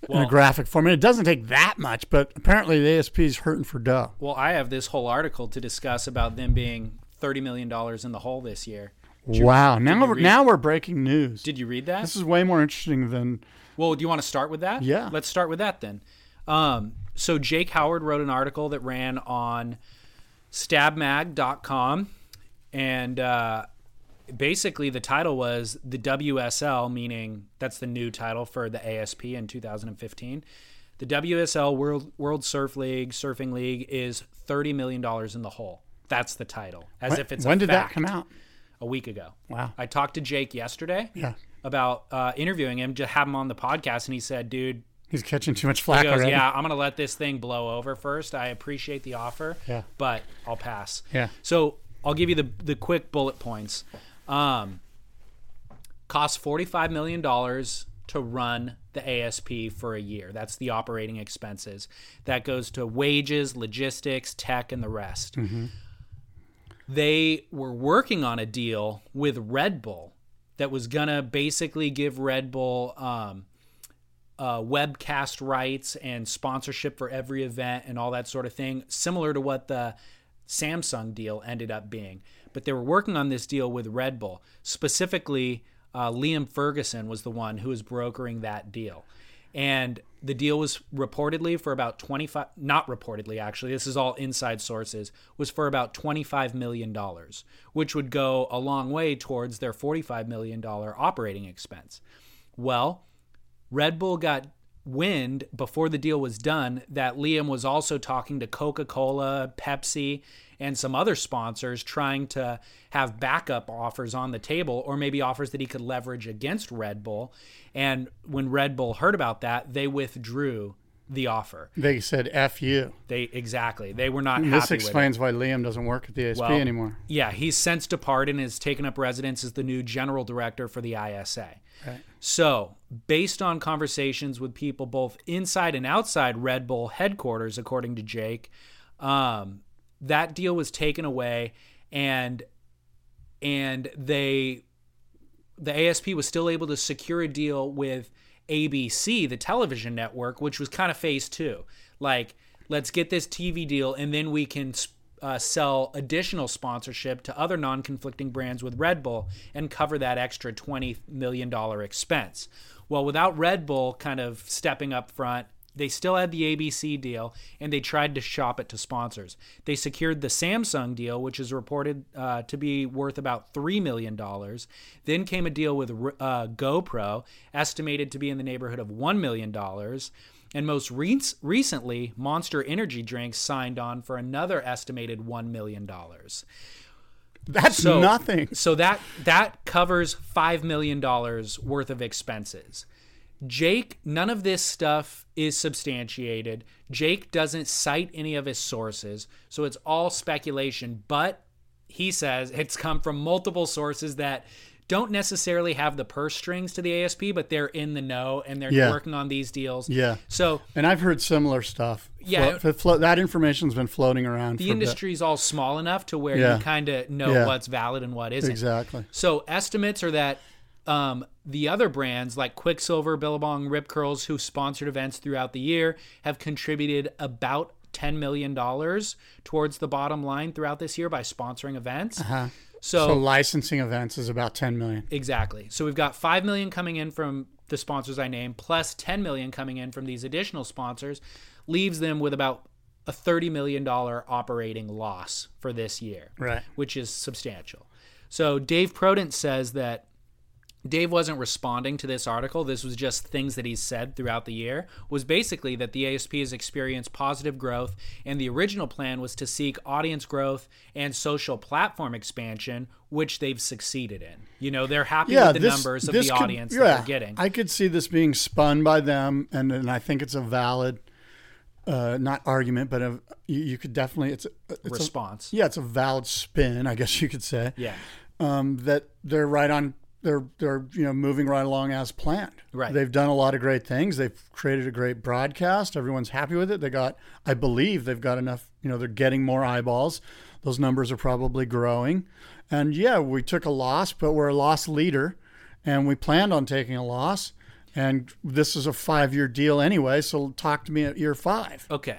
in a graphic form. And it doesn't take that much, but apparently the ASP is hurting for dough. Well, I have this whole article to discuss about them being thirty million dollars in the hole this year. wow. Now we're, now we're breaking news. Did you read that? This is way more interesting than Well, do you want to start with that? Yeah. Let's start with that then. Um, so Jake Howard wrote an article that ran on stabmag.com and uh, basically the title was the WSL meaning that's the new title for the ASP in 2015. The WSL World World Surf League Surfing League is 30 million dollars in the hole. That's the title. As if it's when did fact. that come out? A week ago. Wow. I talked to Jake yesterday Yeah. about uh, interviewing him to have him on the podcast, and he said, "Dude, He's catching too much flack he goes, already. yeah, I'm gonna let this thing blow over first. I appreciate the offer, Yeah. but I'll pass. Yeah. So I'll give you the the quick bullet points. Um, costs forty five million dollars to run the ASP for a year. That's the operating expenses. That goes to wages, logistics, tech, and the rest. They were working on a deal with Red Bull that was gonna basically give Red Bull um, uh, webcast rights and sponsorship for every event and all that sort of thing, similar to what the Samsung deal ended up being. But they were working on this deal with Red Bull. Specifically, uh, Liam Ferguson was the one who was brokering that deal. And the deal was reportedly for about 25, not reportedly actually, this is all inside sources, was for about $25 million, which would go a long way towards their $45 million operating expense. Well, Red Bull got wind before the deal was done that Liam was also talking to Coca Cola, Pepsi, and some other sponsors trying to have backup offers on the table or maybe offers that he could leverage against Red Bull. And when Red Bull heard about that, they withdrew the offer. They said F you. They exactly. They were not And happy this with it. explains why Liam doesn't work at the ASP Well, anymore. Yeah, he's since departed and has taken up residence as the new general director for the ISA. Right. So, based on conversations with people both inside and outside Red Bull headquarters, according to Jake, um, that deal was taken away, and and they the ASP was still able to secure a deal with ABC, the television network, which was kind of phase two. Like, let's get this TV deal, and then we can uh, sell additional sponsorship to other non conflicting brands with Red Bull and cover that extra $20 million expense. Well, without Red Bull kind of stepping up front, they still had the ABC deal and they tried to shop it to sponsors. They secured the Samsung deal, which is reported uh, to be worth about $3 million. Then came a deal with uh, GoPro, estimated to be in the neighborhood of $1 million. And most re- recently, Monster Energy Drinks signed on for another estimated $1 million. That's So- nothing. So that that covers five million dollars worth of expenses. Jake, none of this stuff is substantiated. Jake doesn't cite any of his sources, so it's all speculation. But he says it's come from multiple sources that don't necessarily have the purse strings to the ASP, but they're in the know and they're Yeah. working on these deals. Yeah. So And I've heard similar stuff. Yeah. Flo- flo- that information's been floating around. the for a bit. industry's all small enough to where Yeah. you kind of know Yeah. what's valid and what isn't. Exactly. So estimates are that um, the other brands like Quiksilver, Billabong, Rip Curls, who sponsored events throughout the year, have contributed about $10 million towards the bottom line throughout this year by sponsoring events. Uh-huh. So, So licensing events is about 10 million. exactly. So we've got 5 million coming in from the sponsors I named, plus 10 million coming in from these additional sponsors, leaves them with about a $30 million operating loss for this year Right. which is substantial. So Dave Prodan says that Dave wasn't responding to this article. This was just things that he's said throughout the year. Was basically that the ASP has experienced positive growth, and the original plan was to seek audience growth and social platform expansion, which they've succeeded in. You know, they're happy with the numbers of the could- audience that they're getting. I could see this being spun by them, and, and I think it's a valid, uh, not argument, but a, you, you could definitely it's a, it's a, Response. yeah, it's a valid spin, I guess you could say. yeah. um, that they're right on. They're they're you know moving right along as planned. Right. They've done a lot of great things. They've created a great broadcast. Everyone's happy with it. They got, I believe, they've got enough. You know, they're getting more eyeballs. Those numbers are probably growing. And yeah, we took a loss, but we're a loss leader, and we planned on taking a loss. And this is a five-year deal anyway. So talk to me at year five. Okay.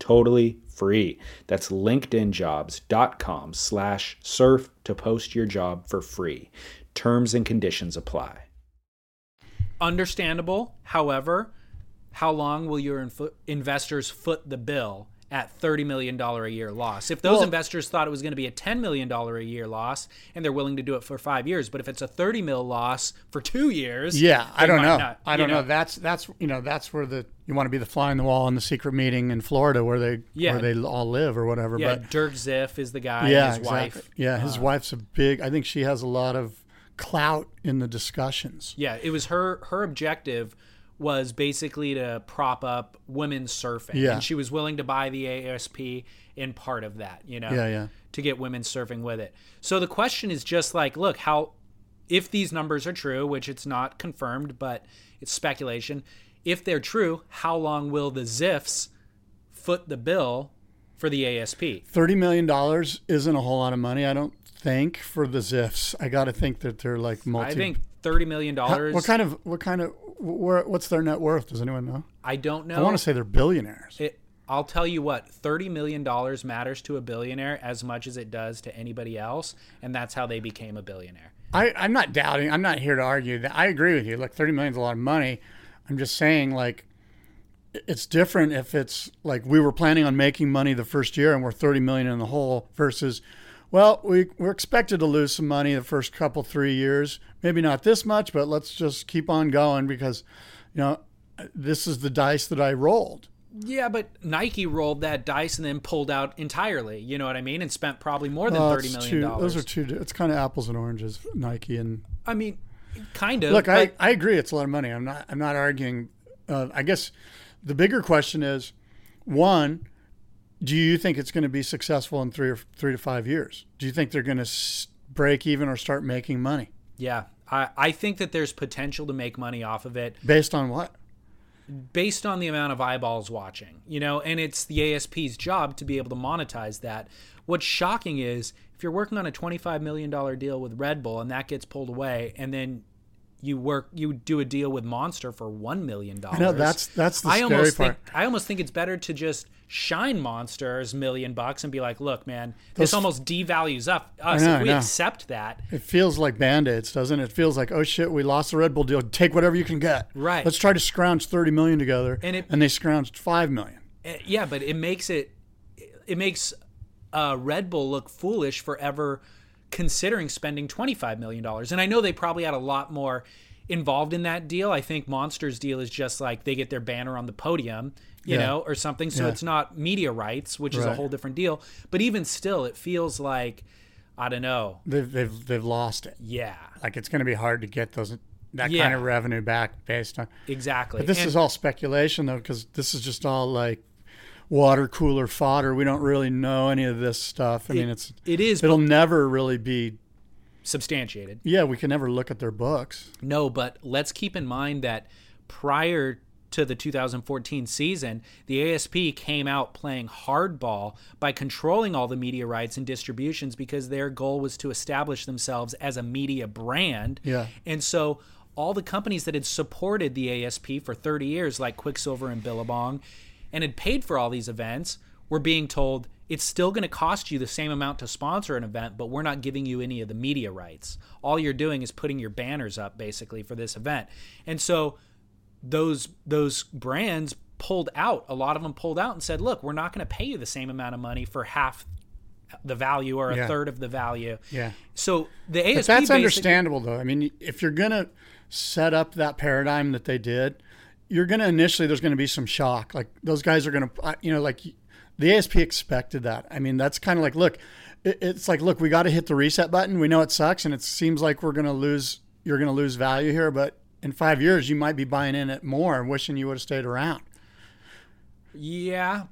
totally free. That's linkedinjobs.com slash surf to post your job for free. Terms and conditions apply. Understandable. However, how long will your inf- investors foot the bill at $30 million a year loss? If those Well- investors thought it was going to be a $10 million a year loss and they're willing to do it for five years, but if it's a 30 mil loss for two years, Yeah, I don't know. not, I don't know. That's that's you know that's where the you want to be the fly in the wall in the secret meeting in Florida where they Yeah. where they all live or whatever. Yeah, but Dirk Ziff is the guy. yeah, his exactly. wife. Yeah, his Uh, wife's a big. I think she has a lot of clout in the discussions. Yeah, it was her. Her objective was basically to prop up women's surfing. Yeah. and she was willing to buy the ASP in part of that. You know. Yeah, yeah. To get women surfing with it. So the question is just like, look, how if these numbers are true, which it's not confirmed, but it's speculation. If they're true, how long will the Ziffs foot the bill for the ASP? Thirty million dollars isn't a whole lot of money. I don't think for the Ziffs. I got to think that they're like multi. I think thirty million dollars. what kind of what kind of where, what's their net worth? Does anyone know? I don't know. I want to say they're billionaires. It, I'll tell you what, thirty million dollars matters to a billionaire as much as it does to anybody else, and that's how they became a billionaire. I, I'm not doubting. I'm not here to argue that. I agree with you. Like 30 million is a lot of money. I'm just saying, like, it's different if it's like we were planning on making money the first year and we're 30 million in the hole versus, well, we, we're expected to lose some money the first couple, three years. Maybe not this much, but let's just keep on going because, you know, this is the dice that I rolled. Yeah, but Nike rolled that dice and then pulled out entirely. You know what I mean? And spent probably more than Uh, thirty it's dollars. Those are two. It's kind of apples and oranges, Nike and I mean, kind of. Look, I, I agree. It's a lot of money. I'm not. I'm not arguing. Uh, I guess the bigger question is, one, do you think it's going to be successful in three or three to five years? Do you think they're going to break even or start making money yeah, I, I think that there's potential to make money off of it. based on what? based on the amount of eyeballs watching, you know, and it's the ASP's job to be able to monetize that. What's shocking is if you're working on a $25 million deal with Red Bull and that gets pulled away, and then you work, you do a deal with Monster for $1 million. No, that's that's the I scary almost part. think I almost think it's better to just shine Monster's million bucks and be like, look, man, this Those- almost devalues up us know, if we accept that. It feels like band-aids, doesn't it? It feels like, oh shit, we lost the Red Bull deal. Take whatever you can get. Right. Let's try to scrounge 30 million together. And it- they scrounged 5 million. Uh, yeah, but it makes it it makes uh, Red Bull look foolish for ever considering spending twenty five million dollars. And I know they probably had a lot more involved in that deal. I think Monster's deal is just like they get their banner on the podium, you Yeah. know, or something. So Yeah. it's not media rights, which is a whole different deal. But even still, it feels like I don't know. They've they've they've lost it. Yeah, Like it's going to be hard to get those that Yeah. kind of revenue back based on exactly. But this And- is all speculation, though, because this is just all like water cooler fodder. We don't really know any of this stuff. I mean, it's It is it'll never really be. substantiated. Yeah, we can never look at their books. No, but let's keep in mind that prior to the 2014 season, the ASP came out playing hardball by controlling all the media rights and distributions because their goal was to establish themselves as a media brand. Yeah. And so all the companies that had supported the ASP for 30 years, like Quiksilver and Billabong, and had paid for all these events, were being told it's still going to cost you the same amount to sponsor an event, but we're not giving you any of the media rights. All you're doing is putting your banners up basically for this event. And so those those brands pulled out. A lot of them pulled out and said, "Look, we're not going to pay you the same amount of money for half the value or a Yeah. third of the value." Yeah. So the ASP But that's understandable, though. I mean, if you're going to set up that paradigm that they did, you're going to initially, there's going to be some shock. Like those guys are going to, uh, you know, like the ASP expected that. I mean, that's kind of like, look, it's like, look, we got to hit the reset button. We know it sucks and it seems like we're going to lose, you're going to lose value here. But in five years, you might be buying in it more and wishing you would have stayed around. Yeah.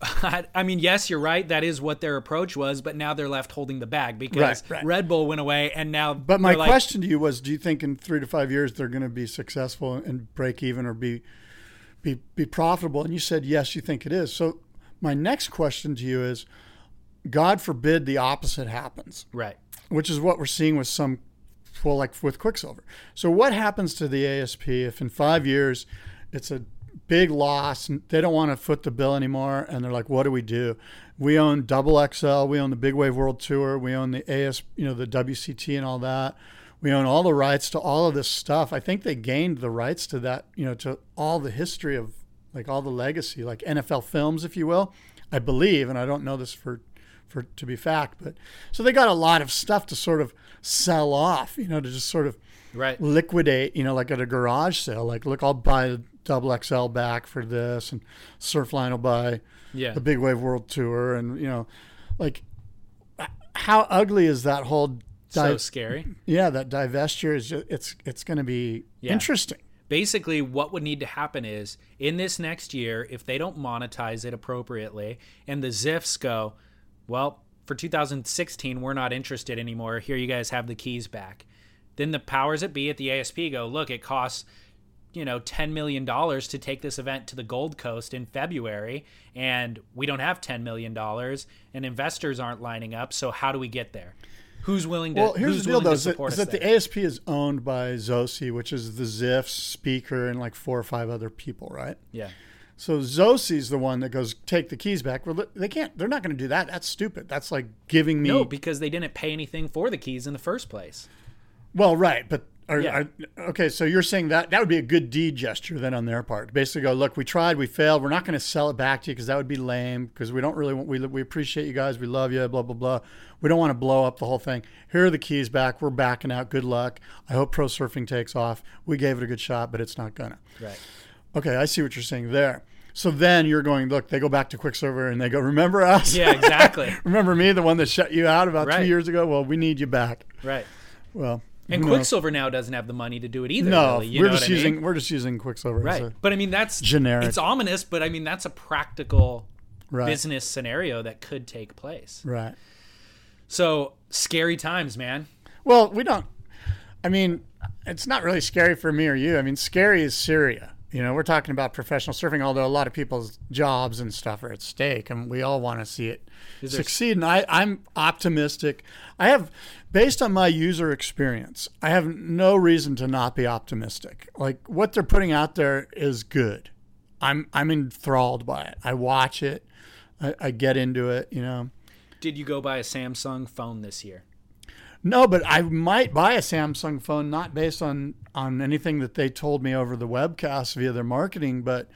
I mean, yes, you're right. That is what their approach was, but now they're left holding the bag because Right, right. Red Bull went away, and now. But my like, question to you was: Do you think in three to five years they're going to be successful and break even or be be be profitable? And you said yes, you think it is. So my next question to you is: God forbid the opposite happens, right? which is what we're seeing with some, well, like with Quiksilver. So what happens to the ASP if in five years it's a big loss they don't want to foot the bill anymore and they're like what do we do we own double xl we own the big wave world tour we own the as you know the wct and all that we own all the rights to all of this stuff i think they gained the rights to that you know to all the history of like all the legacy like nfl films if you will i believe and i don't know this for for to be fact but so they got a lot of stuff to sort of sell off you know to just sort of Right. liquidate, you know, like at a garage sale. Like, look, I'll buy the double XL back for this, and Surfline will buy Yeah. the Big Wave World Tour, and you know, like, how ugly is that whole? So scary. yeah, that divestiture is just it's it's going to be Yeah. interesting. basically what would need to happen is in this next year if they don't monetize it appropriately and the Ziffs go well for 2016 we're not interested anymore here you guys have the keys back then the powers that be at the asp go look it costs you know 10 million dollars to take this event to the gold coast in february and we don't have 10 million dollars and investors aren't lining up so how do we get there who's willing to Well, here's who's the deal, willing though: to is that, support is us that the? ASP is owned by ZoSea, which is the Ziff speaker and like four or five other people, right? yeah So ZoSea's the one that goes take the keys back. Well, they can't. They're not going to do that. That's stupid. That's like giving me. no because they didn't pay anything for the keys in the first place Well, right, but are, Yeah. are- okay. So you're saying that that would be a good deed gesture then on their part. Basically, go look. We tried. We failed. We're not going to sell it back to you because that would be lame. Because we don't really want. We we appreciate you guys. We love you. Blah blah blah. We don't want to blow up the whole thing. Here are the keys back. We're backing out. Good luck. I hope pro surfing takes off. We gave it a good shot, but it's not gonna. right Okay, I see what you're saying there. So then you're going. Look, they go back to Quiksilver and they go. Remember us? Yeah, exactly. Remember me, the one that shut you out about Right. two years ago? Well, we need you back. right Well, and who knows? Quiksilver now doesn't have the money to do it either No, really, we're just what I mean? using we're just using Quiksilver. right but i mean that's Generic. it's ominous but i mean that's a practical right. business scenario that could take place Right. so scary times man Well, we don't. I mean, it's not really scary for me or you. I mean, scary is Syria. You know, we're talking about professional surfing, although a lot of people's jobs and stuff are at stake, and we all want to see it Is succeed. And I, I'm optimistic. I have, based on my user experience, I have no reason to not be optimistic. Like what they're putting out there is good. I'm I'm enthralled by it. I watch it. I, I get into it. You know. did you go buy a samsung phone this year No, but I might buy a Samsung phone not based on on anything that they told me over the webcast via their marketing, but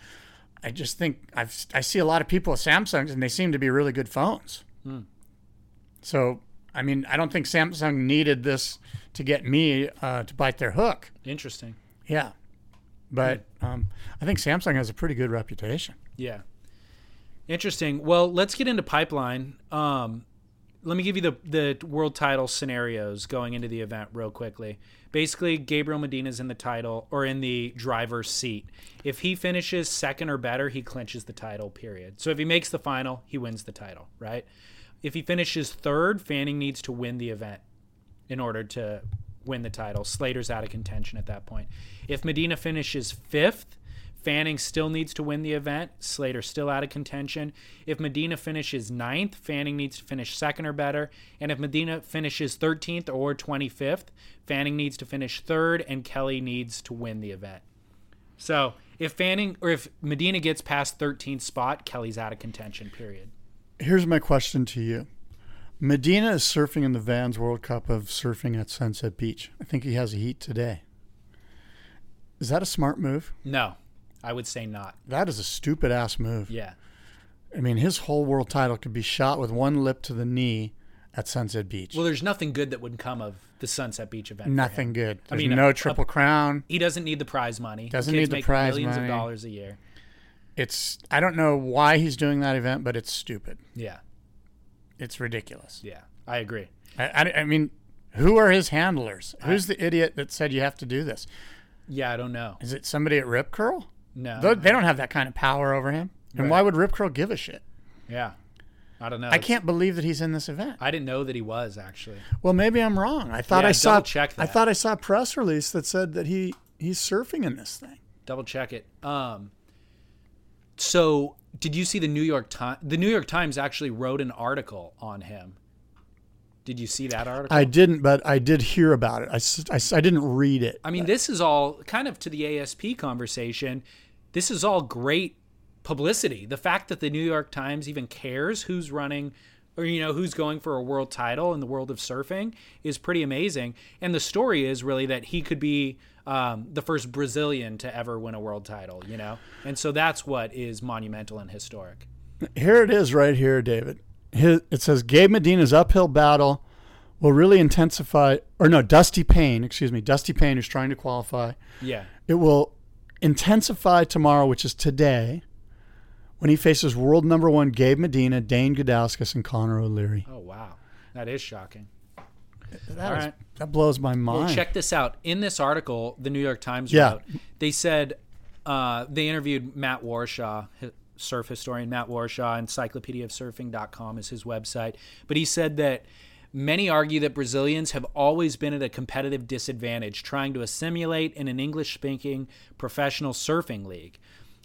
I just think I've I see a lot of people with Samsungs and they seem to be really good phones. So I mean, I don't think Samsung needed this to get me uh, to bite their hook. interesting. Yeah, but um, I think Samsung has a pretty good reputation. yeah. Interesting. Well let's get into pipeline. Um let me give you the the world title scenarios going into the event real quickly. Basically, Gabriel Medina's in the title or in the driver's seat. If he finishes second or better, he clinches the title. Period. So if he makes the final, he wins the title. Right. If he finishes third, Fanning needs to win the event in order to win the title. Slater's out of contention at that point. If Medina finishes fifth, Fanning still needs to win the event. Slater still out of contention. If Medina finishes ninth, Fanning needs to finish second or better. And if Medina finishes 13th or 25th, Fanning needs to finish third, and Kelly needs to win the event. So if Fanning or if Medina gets past 13th spot, Kelly's out of contention. Period. Here's my question to you. Medina is surfing in the Vans World Cup of surfing at Sunset Beach. I think he has a heat today. Is that a smart move? No, I would say not. That is a stupid ass move. Yeah. I mean, his whole world title could be shot with one lip to the knee at Sunset Beach. Well, there's nothing good that would come of the Sunset Beach event. Nothing good. I mean, no a- triple crown. He doesn't need the prize money. Doesn't need the make prize millions money. of dollars a year. It's I don't know why he's doing that event, but it's stupid. Yeah, It's ridiculous. yeah, I agree. I, I, I mean, who are his handlers? Who's the idiot that said you have to do this? Yeah, I don't know. Is it somebody at Rip Curl? No, They- They don't have that kind of power over him. And Right. why would Rip Curl give a shit? yeah, I don't know. I can't believe that he's in this event. I didn't know that he was actually. Well, maybe I'm wrong. I thought Yeah, I saw. double-check I thought I saw a press release that said that he he's surfing in this thing. Double check it. Um, so did you see the New York Times? The New York Times actually wrote an article on him. Did you see that article? I didn't, but I did hear about it. I I didn't read it. I mean, this is all kind of to the ASP conversation. This is all great publicity. The fact that the New York Times even cares who's running or you know who's going for a world title in the world of surfing is pretty amazing. And the story is really that he could be um, the first Brazilian to ever win a world title. You know, and so that's what is monumental and historic. Here it is, right here, David. His, it says Gabe Medina's uphill battle will really intensify, or no, Dusty Payne, excuse me, Dusty Payne, who's trying to qualify. Yeah, It will intensify tomorrow, which is today, when he faces world number one Gabe Medina, Dane Gudauskas, and Connor O'Leary. Oh wow, that is shocking. That, right. that blows my mind. Well, check this out. In this article, the New York Times Yeah. wrote, they said uh, they interviewed Matt Warshaw, surf historian Matt Warshaw, encyclopediaofsurfing.com is his website. But he said that many argue that Brazilians have always been at a competitive disadvantage trying to assimilate in an English speaking professional surfing league.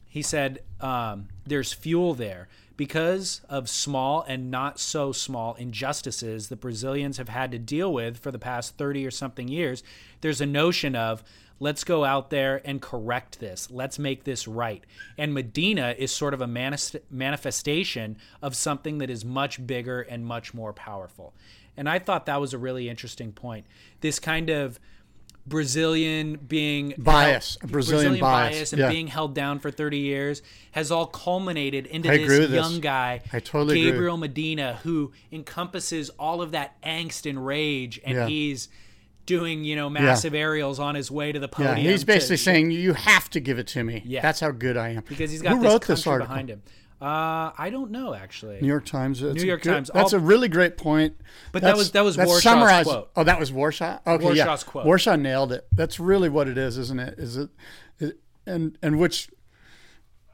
He said um, there's fuel there because of small and not so small injustices that Brazilians have had to deal with for the past 30 or something years. There's a notion of let's go out there and correct this, let's make this right. And Medina is sort of a manifestation of something that is much bigger and much more powerful. And I thought that was a really interesting point. This kind of Brazilian being Bias, a Brazilian bias, and yeah. being held down for 30 years has all culminated into I this young guy, I totally agree. Gabriel Medina, who encompasses all of that angst and rage, and Yeah. he's doing you know massive aerials on his way to the podium. yeah, he's basically to- saying you have to give it to me. Yeah. that's how good I am. because he's got Who this wrote country this article? behind him. Uh, I don't know actually. New York Times. That's New York good- Times. That's All- a really great point. But that was- that was that's Warshaw's summarized- quote. Oh, that was Warshaw. Okay, yeah. Warshaw's quote. Warshaw nailed it. That's really what it is, isn't it? Is it? it and and which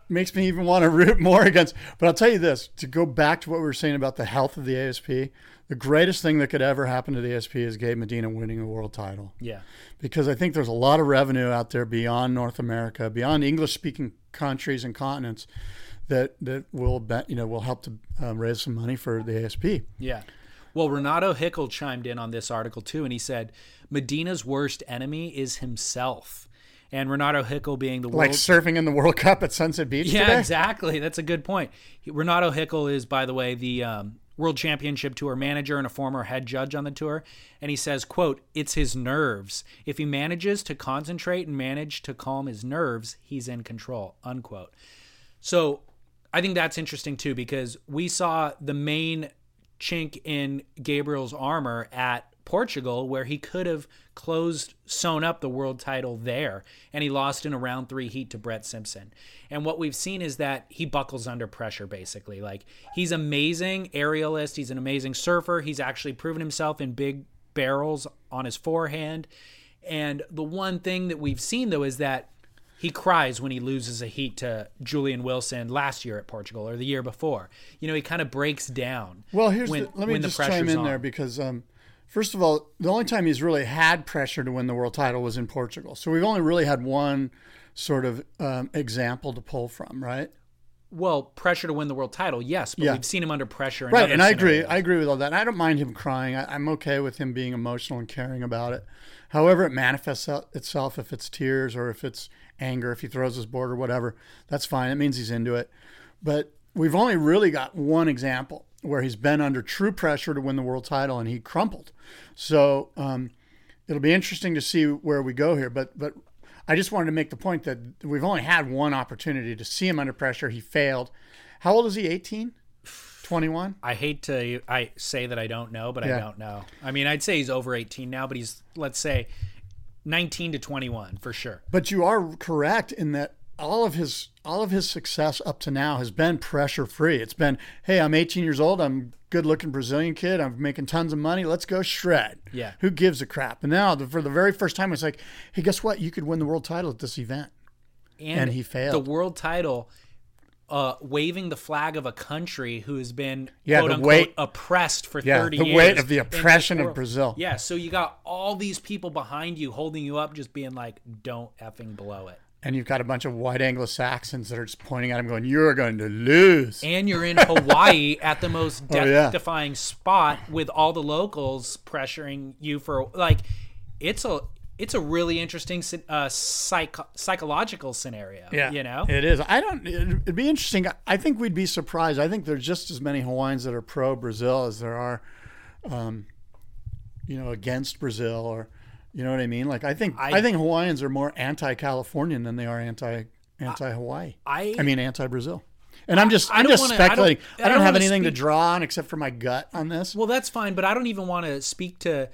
makes me even want to root more against. But I'll tell you this: to go back to what we were saying about the health of the ASP, the greatest thing that could ever happen to the ASP is Gabe Medina winning a world title Yeah, because I think there's a lot of revenue out there beyond North America, beyond English-speaking countries and continents that that will bet you know will help to um, raise some money for the ASP. yeah. Well, Renato Hickel chimed in on this article too, and he said Medina's worst enemy is himself. And Renato Hickel being the Like world surfing in the World Cup at Sunset Beach Yeah, today. exactly. That's a good point. Renato Hickel is, by the way, the um, World Championship Tour manager and a former head judge on the tour. And he says, "quote It's his nerves. If he manages to concentrate and manage to calm his nerves, he's in control." Unquote. So I think that's interesting too because we saw the main chink in Gabriel's armor at Portugal, where he could have closed, sewn up the world title there, and he lost in a round three heat to Brett Simpson. And what we've seen is that he buckles under pressure, basically. Like he's amazing aerialist, he's an amazing surfer. He's actually proven himself in big barrels on his forehand. And the one thing that we've seen though is that he cries when he loses a heat to Julian Wilson last year at Portugal or the year before. You know, he kind of breaks down. Well, here's when, the, let me just chime in on. there because um, first of all, the only time he's really had pressure to win the world title was in Portugal. So we've only really had one sort of um, example to pull from, right? Well, pressure to win the world title, yes, but Yeah. we've seen him under pressure. In Right, and I agree. I agree with all that. And I don't mind him crying. I, I'm okay with him being emotional and caring about it. However, it manifests itself if it's tears or if it's anger, if he throws his board or whatever, that's fine. It means he's into it. But we've only really got one example where he's been under true pressure to win the world title and he crumpled. So um, it'll be interesting to see where we go here. But but I just wanted to make the point that we've only had one opportunity to see him under pressure. He failed. How old is he? 18? 21? I hate to I say that I don't know, but I don't know. I mean, I'd say he's over 18 now, but he's let's say 19 to 21 for sure. But you are correct in that all of his all of his success up to now has been pressure free. It's been, hey, I'm 18 years old. I'm good looking Brazilian kid. I'm making tons of money. Let's go shred. Yeah. Who gives a crap? And now, the, for the very first time, it's like, hey, guess what? You could win the world title at this event. And he failed. The world title uh, waving the flag of a country who has been Yeah, quote unquote weight- oppression for Yeah, 30 the years. The weight of the oppression of. Brazil. Yeah, so you got all these people behind you holding you up, just being like, "Don't effing blow it." And you've got a bunch of white Anglo-Saxons that are just pointing at him, going, "You're going to lose." and you're in Hawaii at the most Oh, yeah. death-defying spot with all the locals pressuring you for like it's a it's a really interesting uh, psych- psychological scenario. Yeah, you know. it is. I don't. It'd be interesting. I think we'd be surprised. I think there's just as many Hawaiians that are pro Brazil as there are, um, you know, against Brazil, or you know what I mean. Like I think I, I- think Hawaiians are more anti-Californian than they are anti anti-Hawaii. I- I mean anti-Brazil. And I'm just I I'm just wanna- I don't- speculating. I don't, don't have anything to draw on except for my gut on this. Well, that's fine, but I don't even want to speak to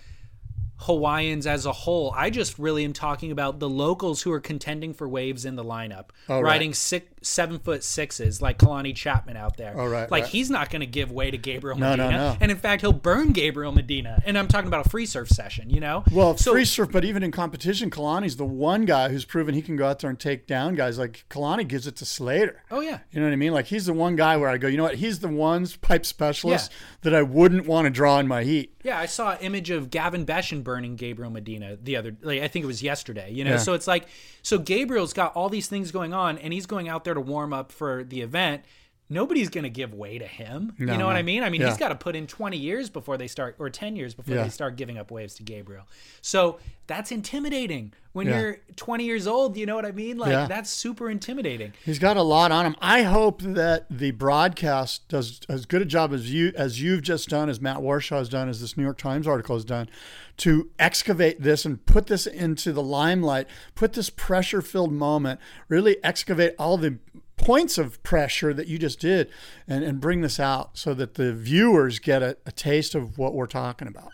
Hawaiians as a whole. I just really am talking about the locals who are contending for waves in the lineup, Oh, right. riding six, seven foot sixes like Kalani Chapman out there. Oh, right, like right. he's not going to give way to Gabriel No, no, Medina, no. and in fact, he'll burn Gabriel Medina. And I'm talking about a free surf session, you know. Well, so free surf, but even in competition, Kalani's the one guy who's proven he can go out there and take down guys. Like Kalani gives it to Slater. oh yeah, You know what I mean? Like he's the one guy where I go, you know what? He's the one pipe specialist Yeah. that I wouldn't want to draw in my heat. Yeah, I saw an image of Gavin Beschen burning Gabriel Medina the other, like I think it was yesterday. You know, Yeah. so it's like, so Gabriel's got all these things going on, and he's going out there to warm up for the event. Nobody's going to give way to him. No, you know what. I mean? I mean, Yeah. he's got to put in 20 years before they start, or 10 years before Yeah. they start giving up waves to Gabriel. So that's intimidating when Yeah. you're 20 years old. You know what I mean? Like that's super intimidating. He's got a lot on him. I hope that the broadcast does as good a job as you as you've just done, as Matt Warshaw has done, as this New York Times article has done, to excavate this and put this into the limelight, put this pressure-filled moment, really excavate all the points of pressure that you just did and, and bring this out so that the viewers get a, a taste of what we're talking about.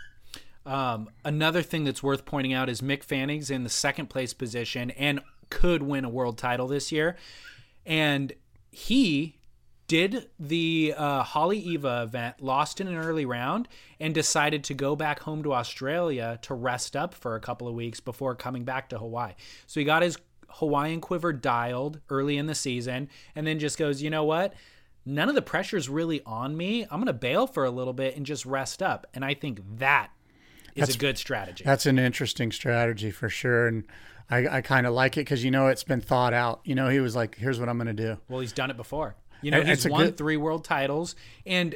Um, another thing that's worth pointing out is Mick Fanning's in the second place position and could win a world title this year. And he did the uh, Haleiwa event, lost in an early round, and decided to go back home to Australia to rest up for a couple of weeks before coming back to Hawaii. So he got his Hawaiian quiver dialed early in the season and then just goes, you know what? None of the pressure's really on me. I'm going to bail for a little bit and just rest up. And I think that is a good strategy. That's an interesting strategy for sure. And I, I kind of like it because, you know, it's been thought out. You know, he was like, here's what I'm going to do. Well, he's done it before. You know, And he's won good- three world titles. And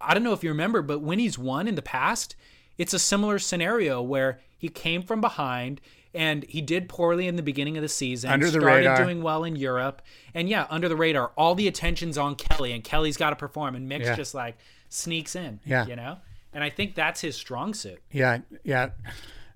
I don't know if you remember, but when he's won in the past, it's a similar scenario where he came from behind and he did poorly in the beginning of the season. Under the started radar. doing well in Europe. And yeah, under the radar, all the attention's on Kelly and Kelly's got to perform. And Mick's Yeah. just like sneaks in, Yeah. you know? And I think that's his strong suit. Yeah, yeah.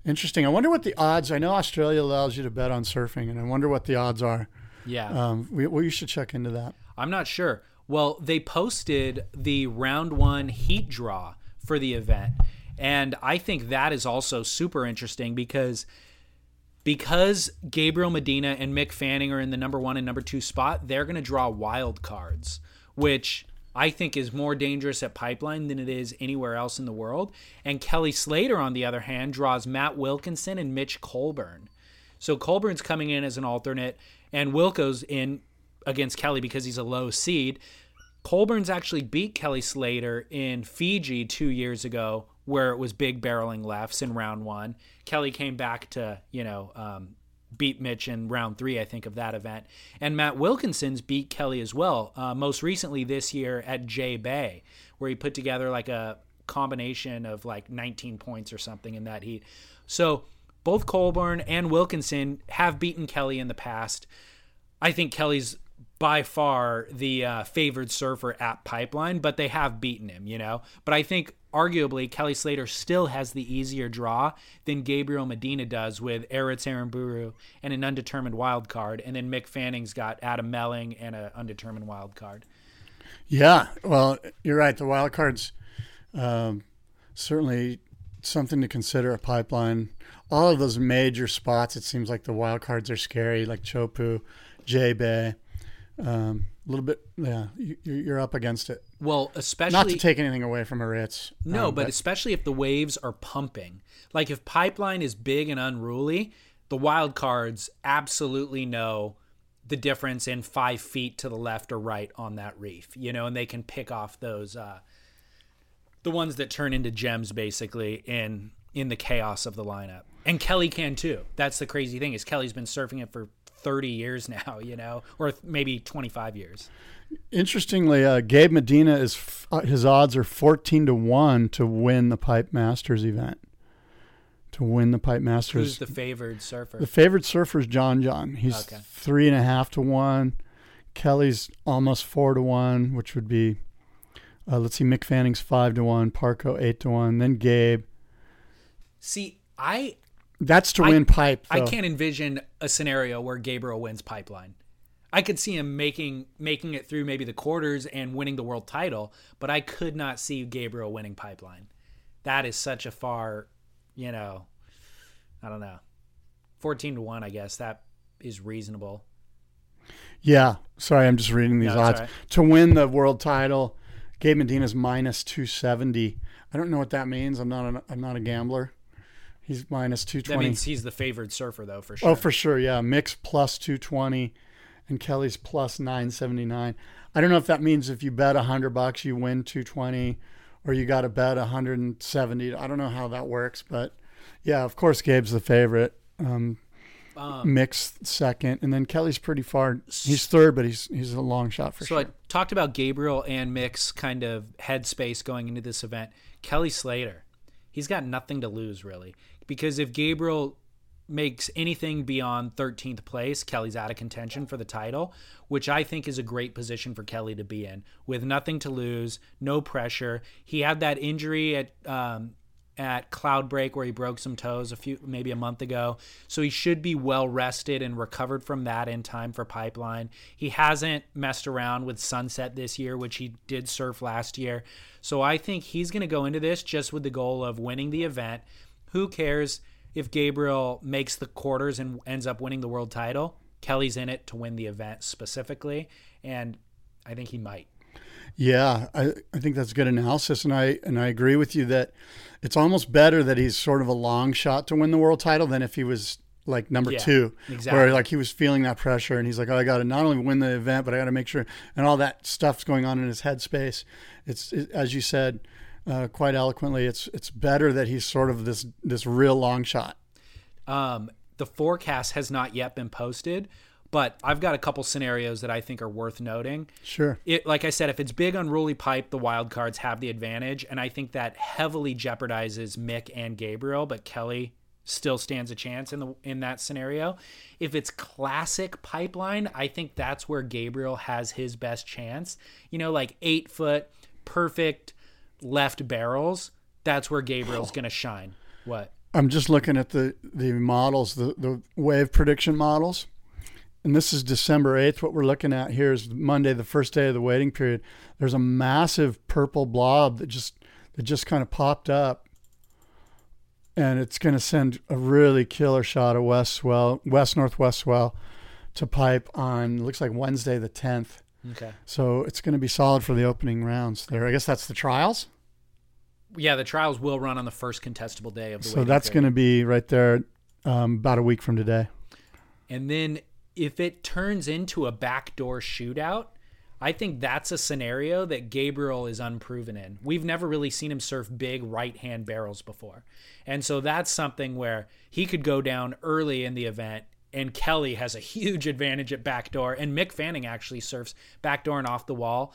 Interesting. I wonder what the odds. I know Australia allows you to bet on surfing, and I wonder what the odds are. Yeah. Um, we, we should check into that. I'm not sure. Well, they posted the round one heat draw for the event. And I think that is also super interesting because because Gabriel Medina and Mick Fanning are in the number one and number two spot, they're going to draw wild cards, which I think is more dangerous at Pipeline than it is anywhere else in the world. And Kelly Slater, on the other hand, draws Matt Wilkinson and Mitch Coleborn. So Coleborn's coming in as an alternate, and Wilco's in against Kelly because he's a low seed. Coleborn's actually beat Kelly Slater in Fiji two years ago, where it was big barreling lefts in round one. Kelly came back to, you know, um, beat Mitch in round three, I think, of that event. And Matt Wilkinson's beat Kelly as well, uh, most recently this year at J Bay, where he put together like a combination of like 19 points or something in that heat. So both Coleborn and Wilkinson have beaten Kelly in the past. I think Kelly's by far the uh, favored surfer at Pipeline, but they have beaten him, you know. But I think arguably Kelly Slater still has the easier draw than Gabriel Medina does with Aritz Aranburu and an undetermined wild card, and then Mick Fanning's got Adam Melling and an undetermined wild card. Yeah, well, you're right. The wild cards um, certainly something to consider a pipeline. All of those major spots, it seems like the wild cards are scary, like Chopu, J Bay. Um, a little bit, yeah, you, you're up against it. Well, especially Not to take anything away from Aritz. No, um, but, especially if the waves are pumping. Like if pipeline is big and unruly, the wild cards absolutely know the difference in five feet to the left or right on that reef, you know, and they can pick off those uh, the ones that turn into gems basically in in the chaos of the lineup. And Kelly can too. That's the crazy thing is Kelly's been surfing it for 30 years now, you know, or th- maybe 25 years. Interestingly, uh, Gabe Medina is f- uh, his odds are 14 to 1 to win the Pipe Masters event. To win the Pipe Masters. Who's the favored surfer? The favored surfer is John John. He's Okay. three and a half to one. Kelly's almost four to one, which would be, uh, let's see, Mick Fanning's five to one, Parko eight to one, then Gabe. See, I That's to I- win pipe. I can't envision a scenario where Gabriel wins pipeline. I could see him making making it through maybe the quarters and winning the world title, but I could not see Gabriel winning pipeline. That is such a far, you know, I don't know. 14 to 1, I guess that is reasonable. Yeah. Sorry, I'm just reading these No, odds. right. To win the world title, Gabe Medina's minus 270. I don't know what that means. I'm not a, I'm not a gambler. He's minus That 220. means he's the favored surfer though for oh, sure. Oh, for sure. Yeah. Mick's plus 220 and Kelly's plus 979. I don't know if that means if you bet 100 bucks, you win 220 or you got to bet 170. I don't know how that works, but yeah, of course, Gabe's the favorite. Um, Um, Mick's second, and then Kelly's pretty far. He's third, but he's he's a long shot for So sure. So I talked about Gabriel and Mick's kind of headspace going into this event. Kelly Slater, he's got nothing to lose really, because if Gabriel makes anything beyond 13th place, Kelly's out of contention for the title, which I think is a great position for Kelly to be in, with nothing to lose, no pressure. He had that injury at um, at Cloudbreak where he broke some toes a few maybe a month ago. So he should be well rested and recovered from that in time for Pipeline. He hasn't messed around with Sunset this year, which he did surf last year. So I think he's going to go into this just with the goal of winning the event. Who cares if Gabriel makes the quarters and ends up winning the world title? Kelly's in it to win the event specifically, and I think he might. Yeah, I, I think that's good analysis, and I and I agree with you that it's almost better that he's sort of a long shot to win the world title than if he was like number Yeah, two, exactly. where like he was feeling that pressure, and he's like, oh, I got to not only win the event, but I got to make sure, and all that stuff's going on in his headspace. It's it, as you said uh, quite eloquently, it's it's better that he's sort of this this real long shot. Um, the forecast has not yet been posted, but I've got a couple scenarios that I think are worth noting. Sure. It, like I said, if it's big unruly pipe, the wild cards have the advantage, and I think that heavily jeopardizes Mick and Gabriel, but Kelly still stands a chance in the in that scenario. If it's classic pipeline, I think that's where Gabriel has his best chance. You know, like eight foot, perfect left barrels. That's where Gabriel's oh. going to shine. What? I'm just looking at the the models, the the wave prediction models, and this is December 8th. What we're looking at here is Monday, the first day of the waiting period. There's a massive purple blob that just that just kind of popped up and it's going to send a really killer shot of west swell, west northwest swell, to pipe on looks like Wednesday the tenth. Okay. So it's going to be solid for the opening rounds there. I guess that's the trials. Yeah, the trials will run on the first contestable day of the. Week. So that's going to be right there, um, about a week from today. And then if it turns into a backdoor shootout, I think that's a scenario that Gabriel is unproven in. We've never really seen him surf big right hand barrels before. And so that's something where he could go down early in the event and Kelly has a huge advantage at backdoor. And Mick Fanning actually surfs backdoor and off the wall.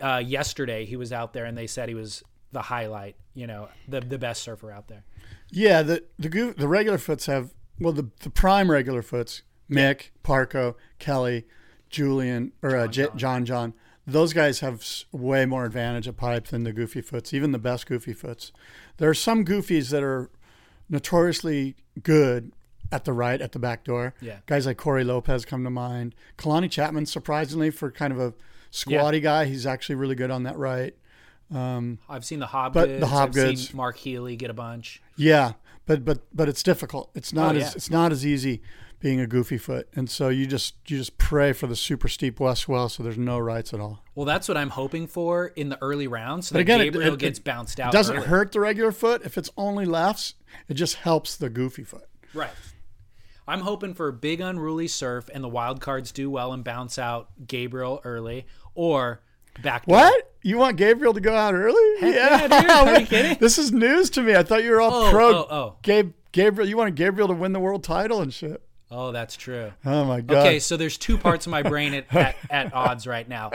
Uh, yesterday he was out there and they said he was the highlight, you know, the the best surfer out there. Yeah, the the the regular foots have well the the prime regular foots Mick, Parko, Kelly, Julian or uh, J- John John. Those guys have way more advantage at pipe than the goofy foots, even the best goofy foots. There are some goofies that are notoriously good at the right at the back door. Yeah. Guys like Corey Lopez come to mind. Kalani Chapman, surprisingly, for kind of a squatty guy, he's actually really good on that right. Um, I've seen the Hobgoods. But the I've seen Hobgoods- Mark Healey get a bunch. Yeah, but but but it's difficult. It's not Oh, as yeah. it's not as easy being a goofy foot, and so you just you just pray for the super steep west well, so there's no rights at all. Well, that's what I'm hoping for in the early rounds, so But that again, Gabriel it, gets it bounced out. doesn't early. hurt the regular foot if it's only lefts. It just helps the goofy foot. Right. I'm hoping for a big unruly surf and the wild cards do well and bounce out Gabriel early or back. What you want Gabriel to go out early? yeah, dude. Are you kidding? This is news to me. I thought you were all Oh, pro. oh, oh. Gabe, Gabriel, you wanted Gabriel to win the world title and shit. Oh, that's true. Oh my god. Okay, so there's two parts of my brain at, at, at odds right now.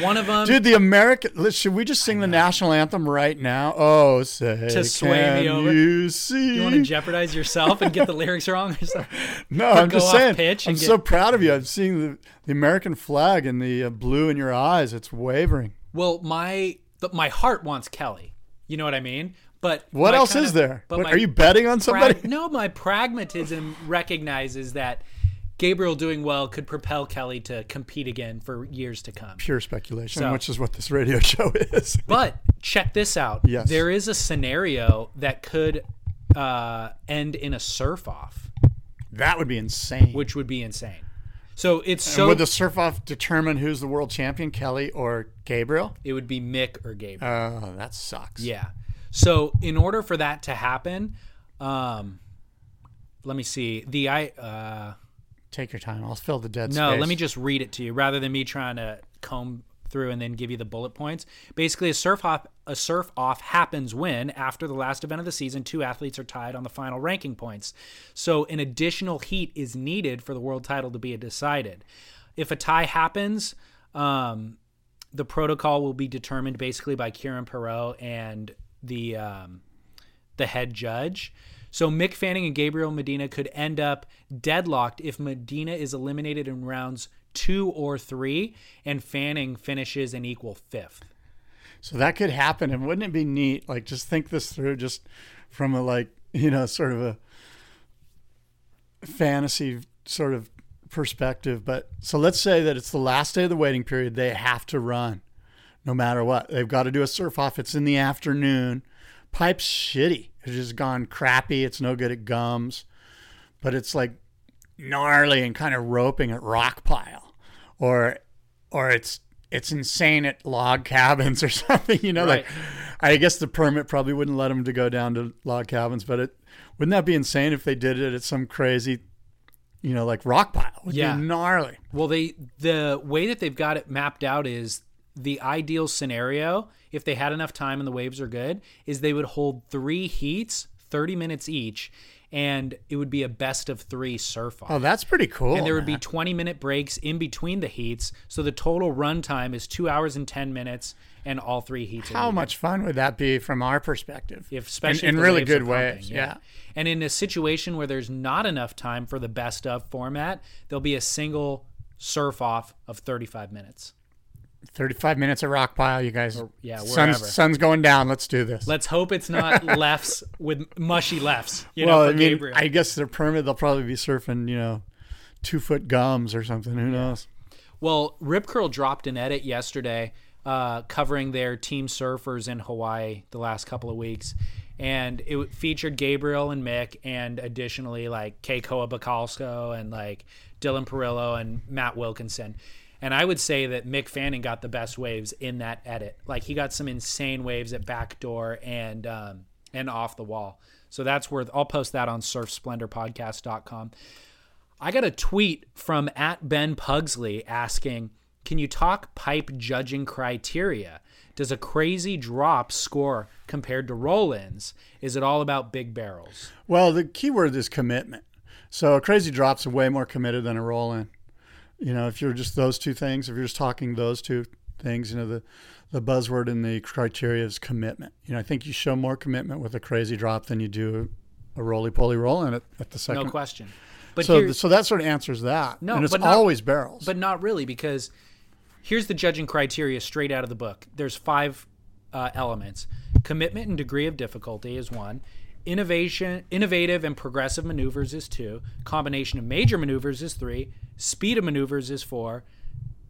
One of them Dude, the American. Should we just sing the national anthem right now? Oh, say To sway me over? you see? you want to jeopardize yourself and get the lyrics wrong or something. No, I'm go just saying. pitch I'm and so proud of you. I'm seeing the, the American flag and the uh, blue in your eyes. It's wavering. Well, my the, my heart wants Kelly. You know what I mean? But What else kind is there? But What, my are you betting on somebody? prag- no, my pragmatism recognizes that Gabriel doing well could propel Kelly to compete again for years to come. Pure speculation, So- which is what this radio show is. But check this out. Yes. There is a scenario that could uh, end in a surf off, that would be insane. which would be insane. So it's And so would the surf off determine who's the world champion, Kelly or Gabriel? it would be Mick or Gabriel. Oh, that sucks. Yeah. So in order for that to happen, um, let me see. The I uh, Take your time. I'll fill the dead no, space. let me just read it to you rather than me trying to comb through and then give you the bullet points. Basically, a surf off a surf off happens when after the last event of the season, two athletes are tied on the final ranking points. So an additional heat is needed for the world title to be decided. If a tie happens, um, the protocol will be determined basically by Kieran Perrow and the um, the head judge. So Mick Fanning and Gabriel Medina could end up deadlocked if Medina is eliminated in rounds two or three, and Fanning finishes an equal fifth. So that could happen, and wouldn't it be neat? Like, just think this through, just from a like, you know, sort of a fantasy sort of perspective. But so let's say that it's the last day of the waiting period. They have to run, no matter what. They've got to do a surf off. It's in the afternoon. Pipe's shitty. It's just gone crappy. It's no good at gums, but it's like gnarly and kind of roping at rock pile, or or it's it's insane at log cabins or something. You know, like I guess the permit probably wouldn't let them to go down to log cabins, but it wouldn't that be insane if they did it at some crazy, you know, like rock pile? It would Yeah. be gnarly. Well, they the way that they've got it mapped out is the ideal scenario. If they had enough time and the waves are good, is they would hold three heats, thirty minutes each, and it would be a best of three surf off. Oh, that's pretty cool. and there would be 20 minute breaks in between the heats so the total run time is two hours and 10 minutes and all three heats how much fun would that be from our perspective? if especially in, in really good ways. Yeah. and in a situation where there's not enough time for the best of format there'll be a single surf off of 35 minutes 35 minutes of rock pile, you guys. yeah, sun's, wherever. sun's going down. Let's do this. let's hope it's not lefts with mushy lefts you well, know I mean, Gabriel. I guess their permit, they'll probably be surfing, you know, two foot gums or something. Who knows? Well, Rip Curl dropped an edit yesterday uh, covering their team surfers in Hawaii the last couple of weeks. and it featured Gabriel and Mick, and additionally like Kekoa Bacalso and like Dillon Perillo and Matt Wilkinson. And I would say that Mick Fanning got the best waves in that edit. Like he got some insane waves at backdoor and um, and off the wall. So that's worth. I'll post that on surfsplendorpodcast.com. I got a tweet from at Ben Pugsley asking, "Can you talk pipe judging criteria? Does a crazy drop score compared to roll-ins? Is it all about big barrels?" Well, the key word is commitment. So a crazy drop's way more committed than a roll in. You know, if you're just those two things, if you're just talking those two things, you know, the the buzzword in the criteria is commitment. You know, I think you show more commitment with a crazy drop than you do a roly poly roll in it at the second. No question. But so, here, so that sort of answers that. No, and it's but not- always barrels. but not really because here's the judging criteria straight out of the book. There's five uh, elements: commitment and degree of difficulty is one. Innovation, innovative and progressive maneuvers is two. Combination of major maneuvers is three. Speed of maneuvers is four.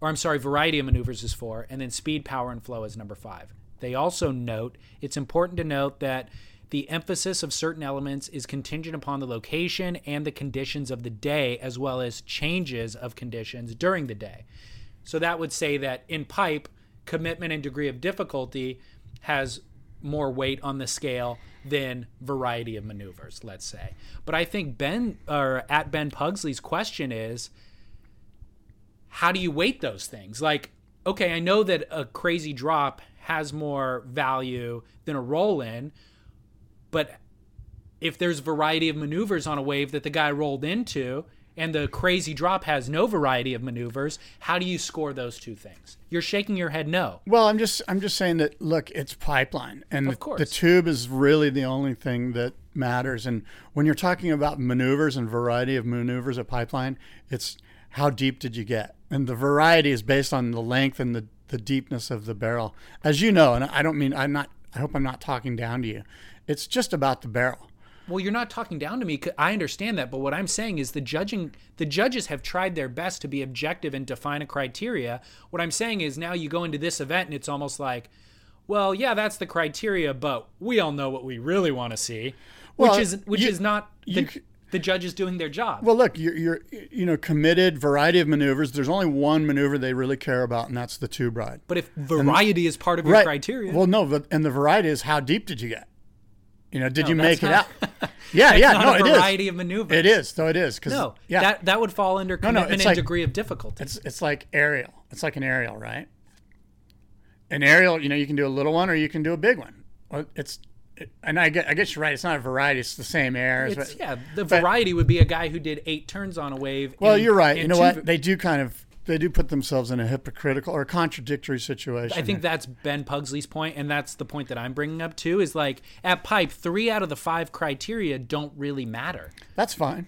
Or I'm sorry, variety of maneuvers is four, and then speed, power, and flow is number five. They also note it's important to note that the emphasis of certain elements is contingent upon the location and the conditions of the day, as well as changes of conditions during the day. So that would say that in pipe, commitment and degree of difficulty has more weight on the scale than variety of maneuvers, let's say. But I think Ben or at Ben Pugsley's question is how do you weight those things? Like, okay, I know that a crazy drop has more value than a roll in, but if there's variety of maneuvers on a wave that the guy rolled into and the crazy drop has no variety of maneuvers, how do you score those two things? You're shaking your head no. well, I'm just I'm just saying that look, it's pipeline, and Of the, the tube is really the only thing that matters. And when you're talking about maneuvers and variety of maneuvers at pipeline, it's how deep did you get, and the variety is based on the length and the the deepness of the barrel, as you know. And I don't mean I'm not. I hope I'm not talking down to you. It's just about the barrel. Well, you're not talking down to me. I understand that, but what I'm saying is the judging, the judges have tried their best to be objective and define a criteria. What I'm saying is now you go into this event and it's almost like, well, yeah, that's the criteria, but we all know what we really want to see, which Well, is which you- is not the, c- the judges doing their job. Well, look, you're, you're you know committed variety of maneuvers. There's only one maneuver they really care about, and that's the tube ride. but if variety is part of your criteria, Well, no, but and the variety is how deep did you get? You know, did No, you make it that's out? Yeah, yeah, not no, a it is. variety of maneuvers. It is, though it is because No, yeah, that that would fall under no, commitment it's and like- degree of difficulty. it's it's like aerial. It's like an aerial, right? An aerial, you know, you can do a little one or you can do a big one. Well, it's it, and I get, I guess you're right. It's not a variety. It's the same air. Yeah, the variety would be a guy who did eight turns on a wave. Well, in- you're right. You know two- what? They do kind of they do put themselves in a hypocritical or contradictory situation. I think that's Ben Pugsley's point, and that's the point that I'm bringing up too. Is like at pipe, three out of the five criteria don't really matter. that's fine.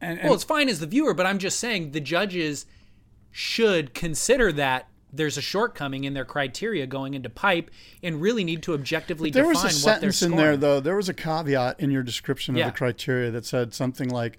And, and Well, it's fine as the viewer, but I'm just saying the judges should consider that there's a shortcoming in their criteria going into pipe, and really need to objectively there define was a what they're sentence in there though. There was a caveat in your description of Yeah. the criteria that said something like,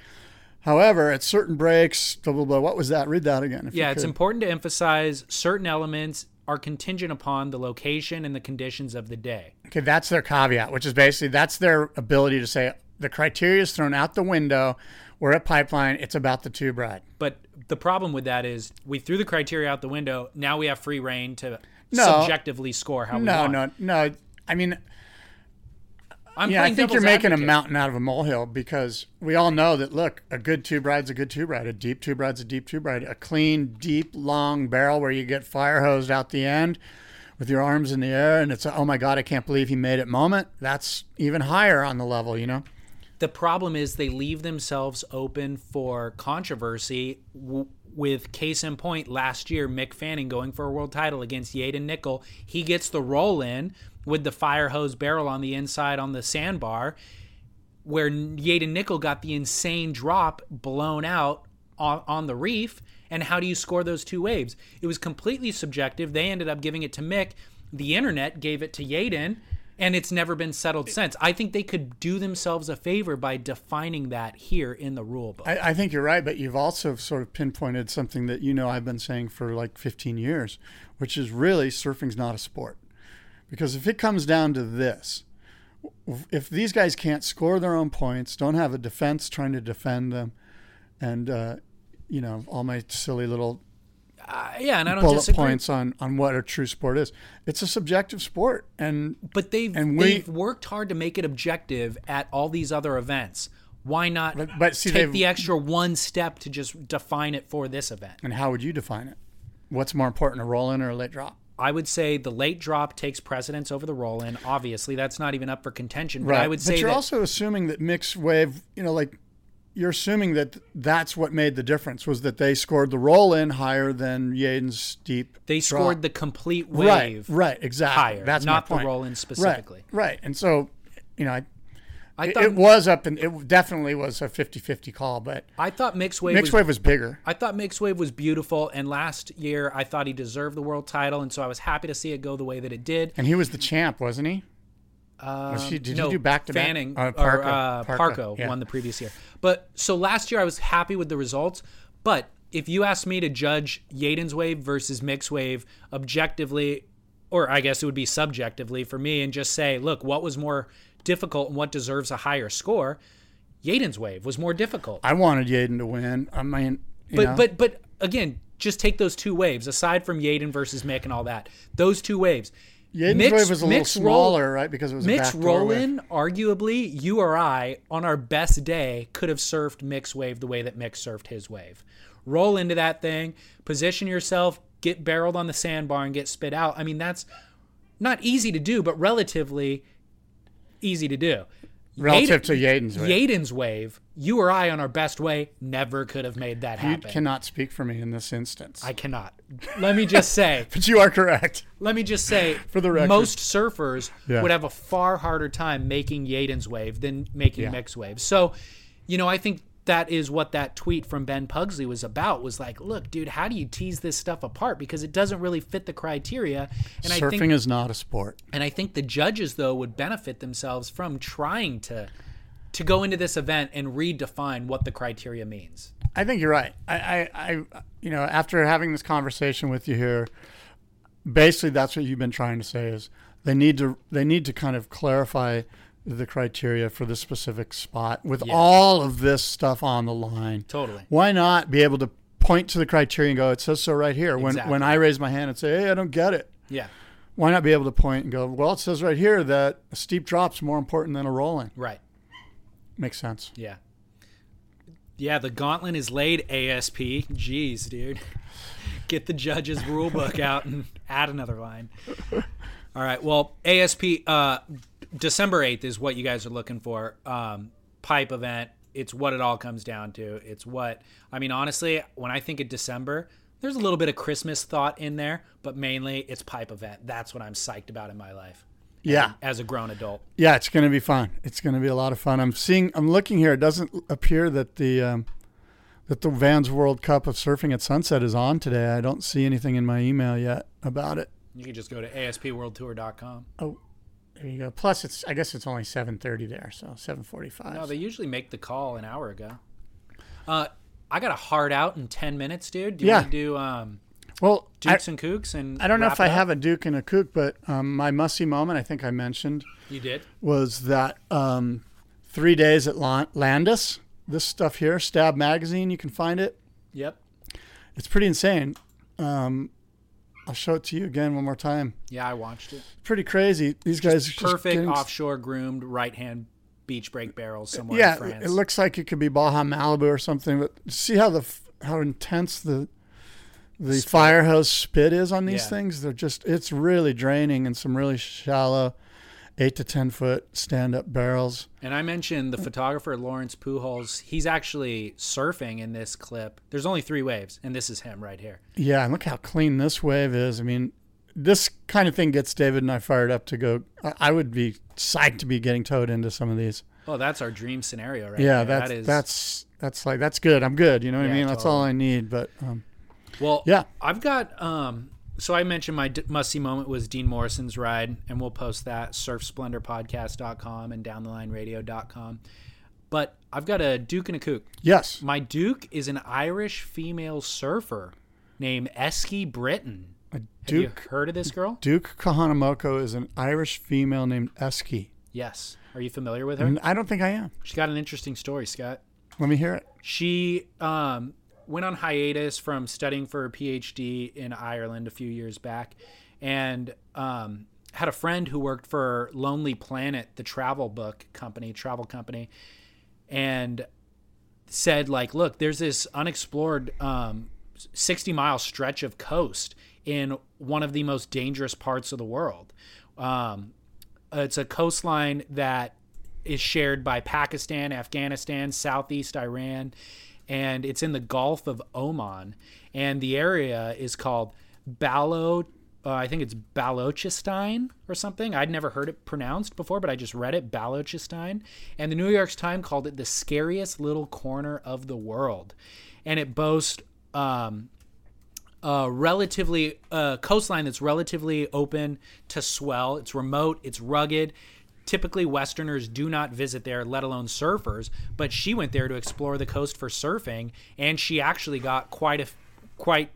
"However, at certain breaks, blah blah blah." What was that? Read that again. If Yeah, it's important to emphasize certain elements are contingent upon the location and the conditions of the day. Okay, that's their caveat, which is basically that's their ability to say the criteria is thrown out the window. We're at pipeline. It's about the tube ride. But the problem with that is we threw the criteria out the window. Now we have free reign to No. subjectively score how we No, want. no, no. I mean, I'm yeah, I think you're making a mountain out of a molehill because we all know that. Look, a good tube ride's a good tube ride. A deep tube ride's a deep tube ride. A clean, deep, long barrel where you get fire hosed out the end with your arms in the air, and it's a, oh my god, I can't believe he made it moment. That's even higher on the level, you know. The problem is they leave themselves open for controversy. W- with case in point, last year Mick Fanning going for a world title against Yadin Nicol, he gets the roll in with the fire hose barrel on the inside on the sandbar, where Yadin Nicol got the insane drop blown out on, on the reef. And how do you score those two waves? It was completely subjective. They ended up giving it to Mick. The internet gave it to Yadin, and it's never been settled since. I think they could do themselves a favor by defining that here in the rule book. I, I think you're right, but you've also sort of pinpointed something that you know I've been saying for like 15 years, which is really surfing's not a sport. Because if it comes down to this, if these guys can't score their own points, don't have a defense trying to defend them, and uh, you know all my silly little Uh, yeah, and I don't bullet disagree. points on on what a true sport is. It's a subjective sport, and But they've And we- they've worked hard to make it objective at all these other events. Why not But- but see, take the extra one step to just define it for this event? and how would you define it? What's more important, a roll in or a late drop? I would say the late drop takes precedence over the roll in. Obviously, that's not even up for contention. But I would say but you're that also assuming that Mick's wave, you know, like you're assuming that that's what made the difference was that they scored the roll in higher than Yadin's steep. they drop. scored the complete wave. right, right exactly. higher, that's not the roll-in specifically. Right, right. And so, you know, I, I it, thought it was up and it definitely was a 50-50 call, but I thought Mick's wave Mick's was wave was bigger. I thought Mick's Wave was beautiful, and last year I thought he deserved the world title, and so I was happy to see it go the way that it did. And he was the champ, wasn't he? Um, he- did he no, do back-to-back? Fanning Uh, or uh, Parko, Parko yeah. won the previous year. But so last year I was happy with the results. But if you asked me to judge Yadin's wave versus Mick's Wave objectively, or I guess it would be subjectively for me, and just say, look, what was more difficult and what deserves a higher score? Yadin's wave was more difficult. I wanted Yadin to win. I mean, you But know, but but again, just take those two waves aside from Yadin versus Mick and all that. Those two waves. Yadin's Mick's- wave was a little Mick's roll- smaller, right? Because it was a Mick's backdoor wave. roll-in, arguably, you or I, on our best day, could have surfed Mick's wave the way that Mick surfed his wave. Roll into that thing, position yourself, get barreled on the sandbar, and get spit out. I mean, that's not easy to do, but relatively easy to do. relative Yadin- to Yadin's wave. Yadin's wave, you or I on our best way never could have made that happen. You cannot speak for me in this instance. I cannot. Let me just say, but you are correct. let me just say, For the record. most surfers Yeah. would have a far harder time making Yadin's wave than making Yeah. Mick's wave. So, you know, I think that is what that tweet from Ben Pugsley was about. Was like, look, dude, how do you tease this stuff apart because it doesn't really fit the criteria? And I Surfing think, is not a sport. and I think the judges though would benefit themselves from trying to to go into this event and redefine what the criteria means. I think you're right. I, I, I, you know, after having this conversation with you here, basically that's what you've been trying to say is they need to they need to kind of clarify the criteria for the specific spot with all of this stuff on the line. Totally. Why not be able to point to the criteria and go, it says so right here. When when I raise my hand and say, hey, I don't get it. Yeah. Why not be able to point and go, well, it says right here that a steep drop's more important than a rolling. Right. Makes sense. Yeah. Yeah, the gauntlet is laid, ASP. Jeez, dude. Get the judge's rule book out and add another line. All right. Well, ASP, uh, December 8th is what you guys are looking for. Um, pipe event. It's what it all comes down to. It's what, I mean, honestly, when I think of December, there's a little bit of Christmas thought in there, but mainly it's pipe event. That's what I'm psyched about in my life Yeah. as a grown adult. Yeah, it's going to be fun. It's going to be a lot of fun. I'm seeing. I'm looking here. It doesn't appear that the um, that the Vans World Cup of Surfing at Sunset is on today. I don't see anything in my email yet about it. You can just go to aspworldtour.com. Oh, there you go. Plus, it's. I guess it's only 7:30 there, so 7:45. No, they usually make the call an hour ago. Uh, I got a hard out in ten minutes, dude. Do you Yeah. want to do um, well, I, Dukes and Kooks? And I don't know if I up? have a Duke and a Kook, but um, my musty moment, I think I mentioned, You did. was that um, three days at Landes. This stuff here, Stab Magazine. You can find it. Yep. It's pretty insane. Um, I'll show it to you again one more time. Yeah, I watched it. Pretty crazy. These guys just Perfect getting- offshore groomed right hand beach break barrels somewhere Yeah, in France. it looks like it could be Baja Malibu or something. But see how the how intense the the fire hose spit is on these Yeah. things. They're just it's really draining and some really shallow, eight to ten foot stand up barrels. and I mentioned the photographer Lawrence Pujols. He's actually surfing in this clip. There's only three waves, and this is him right here. Yeah, and look how clean this wave is. I mean, this kind of thing gets David and I fired up to go. I, would be psyched to be getting towed into some of these. Oh, that's our dream scenario, right? yeah, there. that's that is that's that's like that's good. I'm good. You know what Yeah, I mean? That's all I need. But um, Well, Yeah. I've got. Um, so I mentioned my d- must see moment was Dean Morrison's ride, and we'll post that surfsplendorpodcast.com and downthelineradio.com. But I've got a Duke and a Kook. yes, My Duke is an Irish female surfer named Easkey Britton. Have Duke you heard of this girl? Duke Kahanamoku is an Irish female named Easkey. Yes. Are you familiar with her? I don't think I am. She's got an interesting story, Scott. Let me hear it. She um, went on hiatus from studying for a PhD in Ireland a few years back, and um, had a friend who worked for Lonely Planet, the travel book company, travel company, and said like, look, there's this unexplored um, 60 mile stretch of coast in one of the most dangerous parts of the world. Um, it's a coastline that is shared by Pakistan, Afghanistan, Southeast Iran, and it's in the Gulf of Oman. And the area is called Balo. Uh, I think it's Balochistan or something. I'd never heard it pronounced before, but I just read it Balochistan. And the New York Times called it the scariest little corner of the world. And it boasts um, a relatively uh, coastline that's relatively open to swell. It's remote. It's rugged. Typically, Westerners do not visit there, let alone surfers. But she went there to explore the coast for surfing, and she actually got quite a quite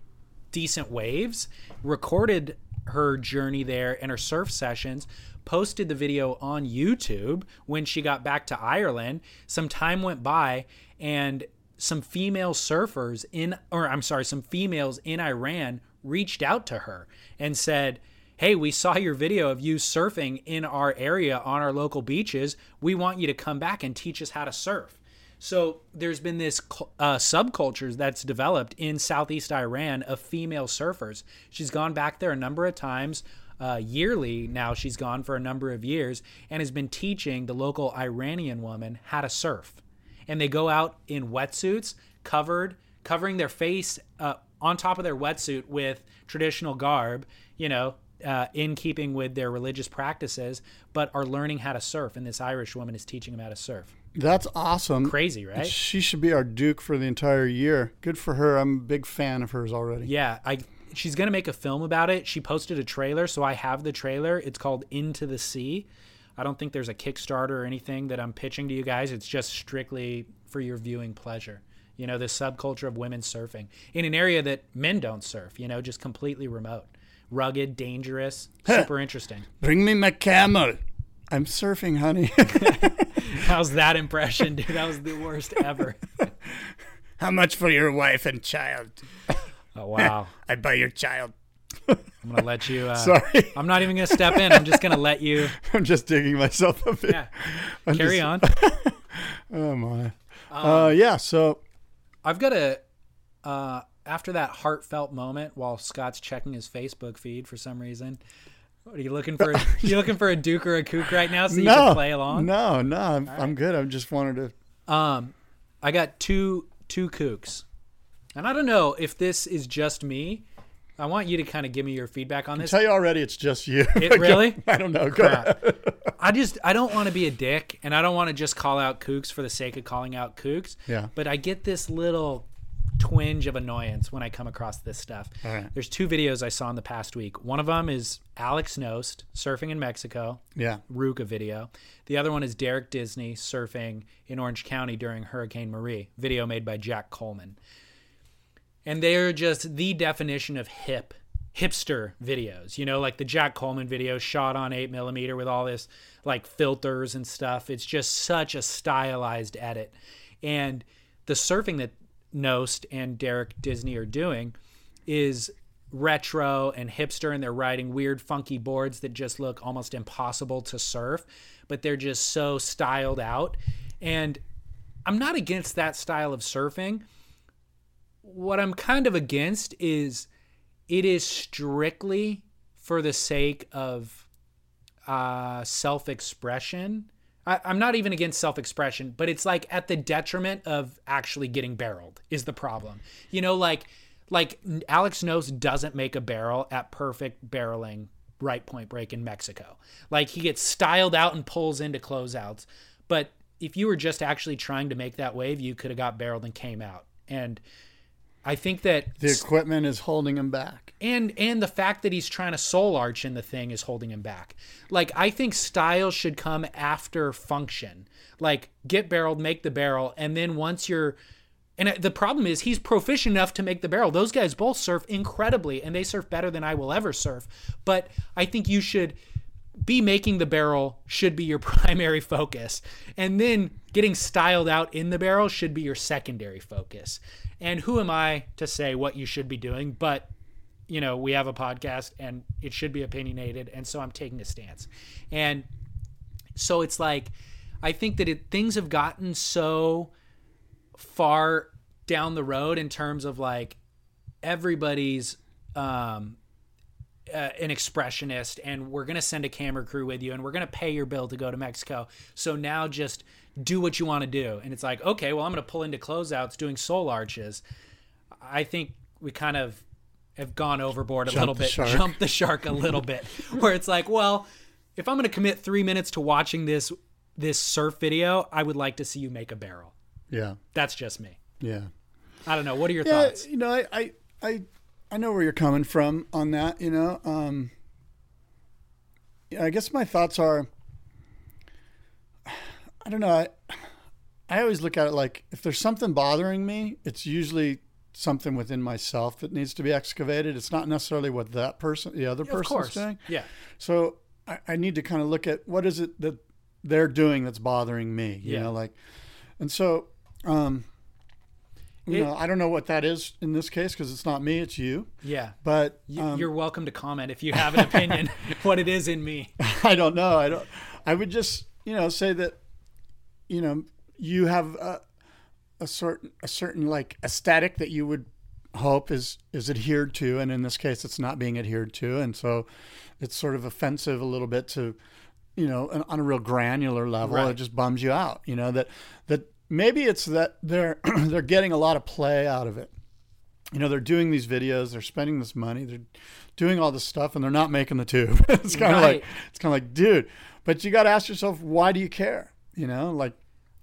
decent waves. Recorded her journey there and her surf sessions. Posted the video on YouTube when she got back to Ireland. Some time went by, and some female surfers in, or I'm sorry, some females in Iran reached out to her and said, Hey, we saw your video of you surfing in our area on our local beaches. We want you to come back and teach us how to surf. So there's been this uh, subculture that's developed in southeast Iran of female surfers. She's gone back there a number of times. Uh, yearly now, she's gone for a number of years and has been teaching the local Iranian woman how to surf and they go out in wetsuits, covered, covering their face uh, on top of their wetsuit with traditional garb, you know, uh, in keeping with their religious practices, but are learning how to surf. And this Irish woman is teaching them how to surf. That's awesome. Crazy, right? She should be our Duke for the entire year. Good for her. I'm a big fan of hers already. Yeah, I. She's gonna make a film about it. She posted a trailer, so I have the trailer. It's called Into the Sea. I don't think there's a Kickstarter or anything that I'm pitching to you guys. It's just strictly for your viewing pleasure. You know, this subculture of women surfing in an area that men don't surf, you know, just completely remote, rugged, dangerous, super interesting. Bring me my camel. I'm surfing, honey. How's that impression, dude? That was the worst ever. How much for your wife and child? Oh, wow. I buy your child. I'm gonna let you. Uh, Sorry. I'm not even gonna step in. I'm just gonna let you. I'm just digging myself a bit. Yeah. I'm Carry just- on. Oh my. Um, uh, yeah. So I've got a. Uh, after that heartfelt moment, while Scott's checking his Facebook feed for some reason, what, are you looking for? you looking for a Duke or a Kook right now, so you no, can play along? no, no. I'm, I'm good. I just wanted to. Um, I got two two kooks, and I don't know if this is just me. I want you to kind of give me your feedback on this. Tell you already, it's just you. It really? I don't know. Go Crap. ahead. I just I don't want to be a dick, and I don't want to just call out kooks for the sake of calling out kooks. Yeah. But I get this little twinge of annoyance when I come across this stuff. Right. There's two videos I saw in the past week. One of them is Alex Knost surfing in Mexico, Yeah. RVCA video. The other one is Derek Disney surfing in Orange County during Hurricane Marie, video made by Jack Coleman. And they're just the definition of hip, hipster videos. You know, like the Jack Coleman video shot on 8 millimeter with all this like filters and stuff. It's just such a stylized edit. And the surfing that Knost and Derek Disney are doing is retro and hipster and they're riding weird funky boards that just look almost impossible to surf but they're just so styled out. And i'm not against that style of surfing. What i'm kind of against is it is strictly for the sake of uh, self-expression I, i'm not even against self-expression but it's like at the detriment of actually getting barreled is the problem. You know like like alex Knost doesn't make a barrel at perfect barreling right point break in mexico. Like he gets styled out and pulls into closeouts but if you were just actually trying to make that wave you could have got barreled and came out. And i think that The equipment is holding him back. and and the fact that he's trying to soul arch in the thing is holding him back. Like I think style should come after function. Like get barreled, make the barrel, and then once you're and the problem is he's proficient enough to make the barrel. Those guys both surf incredibly and they surf better than I will ever surf. But I think you should be making the barrel should be your primary focus. And then getting styled out in the barrel should be your secondary focus. And who am I to say what you should be doing? But, you know, we have a podcast and it should be opinionated. And so I'm taking a stance. And so it's like, I think that it, things have gotten so far down the road in terms of like everybody's um, uh, an expressionist and we're going to send a camera crew with you and we're going to pay your bill to go to Mexico. So now just do what you want to do. And it's like, okay, well, I'm going to pull into closeouts doing soul arches. I think we kind of have gone overboard a Jump little bit, shark. jumped the shark a little bit, where it's like, well, if I'm going to commit three minutes to watching this this surf video, I would like to see you make a barrel. Yeah. That's just me. Yeah. I don't know. What are your Yeah, thoughts? you know, I, I, I, I know where you're coming from on that. You know, um, yeah, I guess my thoughts are. I don't know. I, I always look at it like if there's something bothering me, it's usually something within myself that needs to be excavated. It's not necessarily what that person, the other Of person's doing. Yeah. So I, I need to kind of look at what is it that they're doing that's bothering me. You Yeah. know, like, and so, um, you It- know, I don't know what that is in this case because it's not me, it's you. Yeah. But um, You're welcome to comment if you have an opinion what it is in me. I don't know. I don't. I would just, you know, say that, you know, you have a, a certain a certain like aesthetic that you would hope is is adhered to, and in this case, it's not being adhered to, and so it's sort of offensive a little bit to, you know, on- on a real granular level. Right. It just bums you out. You know that that maybe it's that they're they're getting a lot of play out of it. You know, they're doing these videos, they're spending this money, they're doing all this stuff, and they're not making the tube. it's kind of Right. like it's kind of like, dude. But you got to ask yourself, why do you care? You know, like,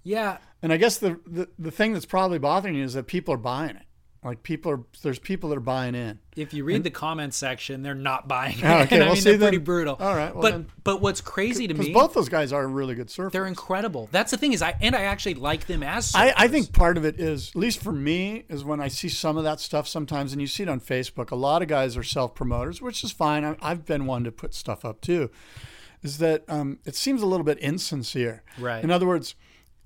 Yeah. and I guess the, the the thing that's probably bothering you is that people are buying it. Like people are, there's people that are buying in. If you read the comments section, they're not buying ah, it. Oh, okay, I well, mean, see, they're pretty then- brutal. all right, well, but then- but what's crazy to me, both those guys are really good surfers. they're incredible. That's the thing is, I and I actually like them as. I, I think part of it is, at least for me, is when I see some of that stuff sometimes, and you see it on Facebook. A lot of guys are self promoters, which is fine. I, I've been one to put stuff up too. Is that um, it seems a little bit insincere. Right. In other words,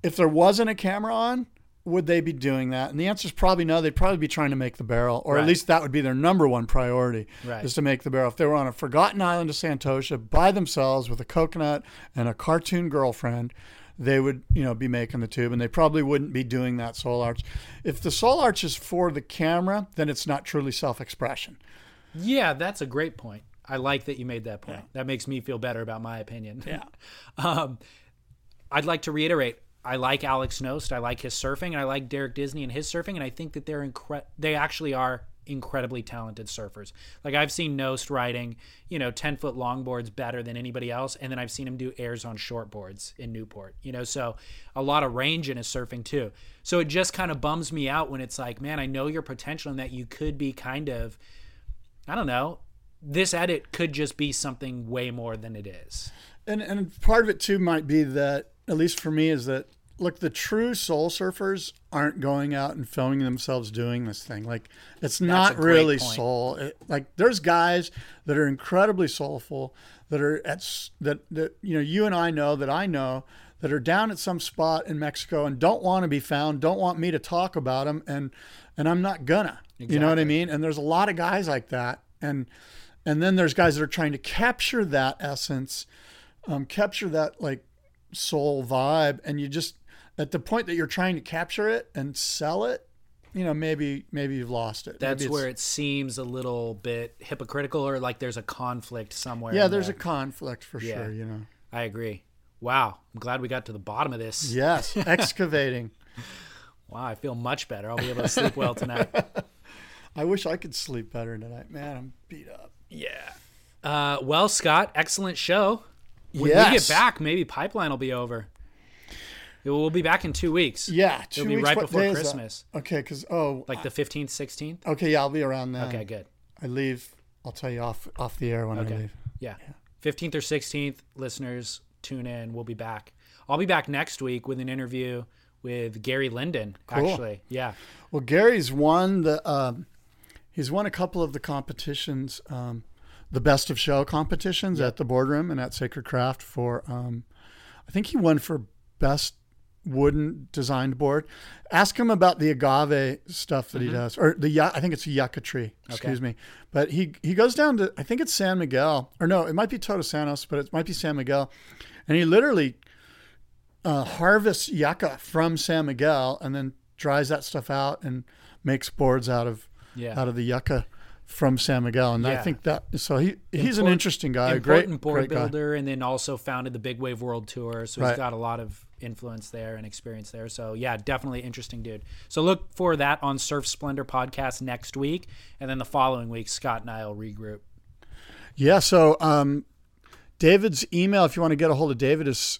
if there wasn't a camera on, would they be doing that? And the answer is probably no. They'd probably be trying to make the barrel, or Right. at least that would be their number one priority, Right. is to make the barrel. If they were on a forgotten island of Santosha by themselves with a coconut and a cartoon girlfriend, they would, you know, be making the tube, and they probably wouldn't be doing that soul arch. If the soul arch is for the camera, then it's not truly self-expression. Yeah, that's a great point. I like that you made that point. That makes me feel better about my opinion. Yeah. um, I'd like to reiterate. I like Alex Knost. I like his surfing, and I like Derek Disney and his surfing, and I think that they're incre- They actually are incredibly talented surfers. Like I've seen Knost riding, you know, ten foot longboards better than anybody else, and then I've seen him do airs on shortboards in Newport. You know, so a lot of range in his surfing too. So it just kind of bums me out when it's like, man, I know your potential and that you could be kind of I don't know. This edit could just be something way more than it is. And and part of it too might be that, at least for me, is that look, the true soul surfers aren't going out and filming themselves doing this thing. Like it's not really point. soul. It, like there's guys that are incredibly soulful that are at that that you know you and I know that I know that are down at some spot in Mexico and don't want to be found, don't want me to talk about them, and and I'm not gonna. You know what I mean? And there's a lot of guys like that, and and then there's guys that are trying to capture that essence um, capture that like soul vibe and you just at the point that you're trying to capture it and sell it you know maybe maybe you've lost it That's where it seems a little bit hypocritical or like there's a conflict somewhere. yeah there's a conflict for Yeah. sure you know I agree. Wow. I'm glad we got to the bottom of this. yes excavating Wow. I feel much better. I'll be able to sleep well tonight. i wish i could sleep better tonight man i'm beat up Yeah. Uh, well, Scott, excellent show. When we get back, maybe Pipeline will be over. We'll be back in two weeks. yeah two It'll be weeks, right before? Christmas. okay because oh Like the 15th, 16th? okay yeah i'll be around then Okay, good. i leave i'll tell you off off the air when i leave Yeah. 15th or 16th, listeners, tune in. We'll be back. I'll be back next week with an interview with Gary Linden, Cool. actually. Yeah. Well, Gary's won the. Um, he's won a couple of the competitions. Um, the best of show competitions at the boardroom and at Sacred Craft for. Um, I think he won for best wooden designed board. Ask him about the agave stuff that he does, or the I think it's a yucca tree. Excuse me, but he he goes down to I think it's San Miguel, or no, it might be Todos Santos, but it might be San Miguel, and he literally uh, harvests yucca from San Miguel and then dries that stuff out and makes boards out of Yeah. out of the yucca from San Miguel. And I think that so he he's an interesting guy, important great board great guy. builder, and then also founded the Big Wave World Tour. So Right. he's got a lot of influence there and experience there. So yeah, definitely interesting dude. So look for that on Surf Splendor podcast next week, and then the following week, Scott and I will regroup. Yeah. So um, David's email, if you want to get a hold of David, is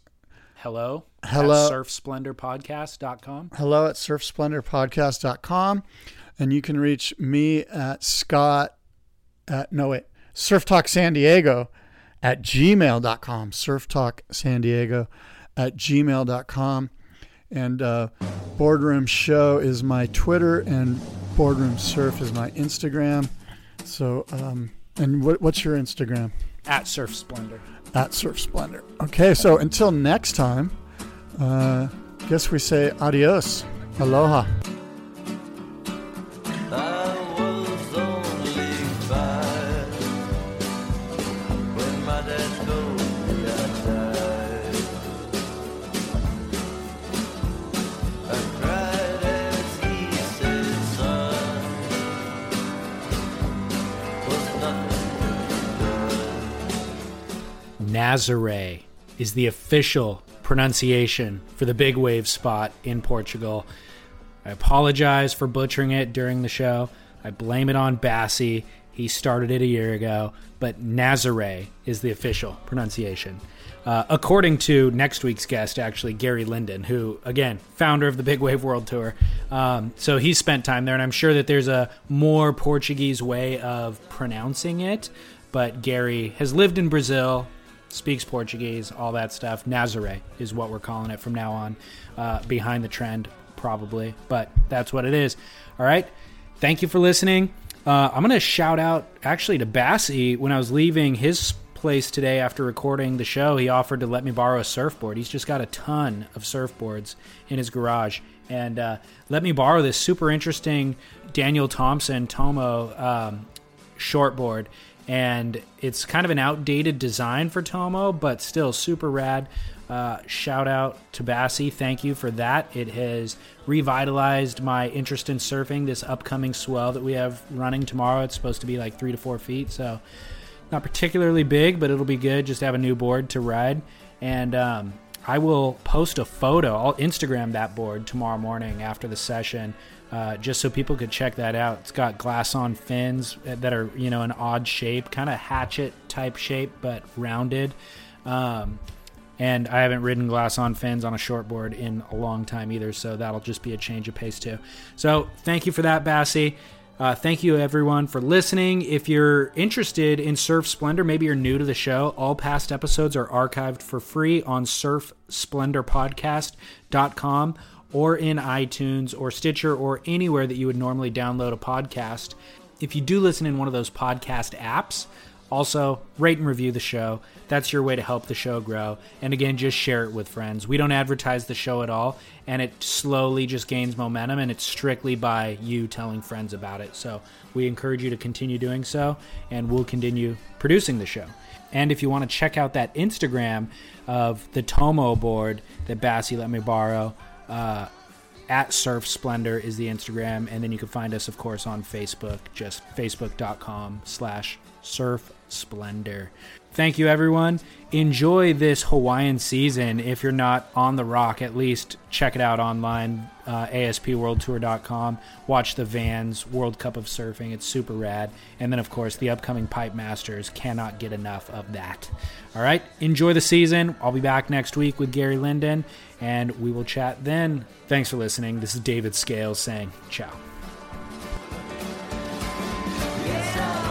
Hello, Hello. at surfsplendorpodcast.com. hello at surfsplendorpodcast.com. And you can reach me at Scott at, no, wait, Surf Talk San Diego at gmail.com. Surf Talk San Diego at gmail.com. And uh, Boardroom Show is my Twitter, and Boardroom Surf is my Instagram. So, um, and what, what's your Instagram? At Surf Splendor. At Surf Splendor. Okay, so until next time, uh, guess we say adios. Aloha. Nazare is the official pronunciation for the big wave spot in Portugal. I apologize for butchering it during the show. I blame it on Bassi. He started it a year ago, but Nazare is the official pronunciation. Uh, according to next week's guest, actually, Gary Linden, who, again, founder of the Big Wave World Tour. Um, so he spent time there, and I'm sure that there's a more Portuguese way of pronouncing it. But Gary has lived in Brazil, speaks Portuguese, all that stuff. Nazare is what we're calling it from now on. Uh, behind the trend, probably, but that's what it is. All right. Thank you for listening. Uh, I'm going to shout out actually to Bassi when I was leaving his place today after recording the show. He offered to let me borrow a surfboard. He's just got a ton of surfboards in his garage. And uh, let me borrow this super interesting Daniel Thompson Tomo um, shortboard and it's kind of an outdated design for Tomo, but still super rad. Uh, shout out to Bassi, thank you for that. It has revitalized my interest in surfing. This upcoming swell that we have running tomorrow, it's supposed to be like three to four feet, so not particularly big, but it'll be good just to have a new board to ride. And um, I will post a photo. I'll Instagram that board tomorrow morning after the session, uh, just so people could check that out. It's got glass on fins that are you know an odd shape, kind of hatchet type shape, but rounded. Um, and I haven't ridden glass on fins on a shortboard in a long time either, so that'll just be a change of pace too. So thank you for that, Bassi. Uh, thank you everyone for listening. If you're interested in Surf Splendor, maybe you're new to the show, all past episodes are archived for free on surfsplendorpodcast.com or in iTunes or Stitcher or anywhere that you would normally download a podcast. If you do listen in one of those podcast apps, also, rate and review the show. That's your way to help the show grow. And again, just share it with friends. We don't advertise the show at all, and it slowly just gains momentum, and it's strictly by you telling friends about it. So we encourage you to continue doing so, and we'll continue producing the show. And if you want to check out that Instagram of the Tomo board that Bassi let me borrow, uh, at Surf Splendor is the Instagram, and then you can find us, of course, on Facebook, just facebook.com slash Surf Splendor thank you, everyone. Enjoy this Hawaiian season. If you're not on the rock, at least check it out online, uh, aspworldtour.com. Watch the Vans World Cup of Surfing. It's super rad. And then, of course, the upcoming Pipe Masters. Cannot get enough of that. All right, enjoy the season. I'll be back next week with Gary Linden, and we will chat then. Thanks for listening. This is David Scales saying ciao. Yeah.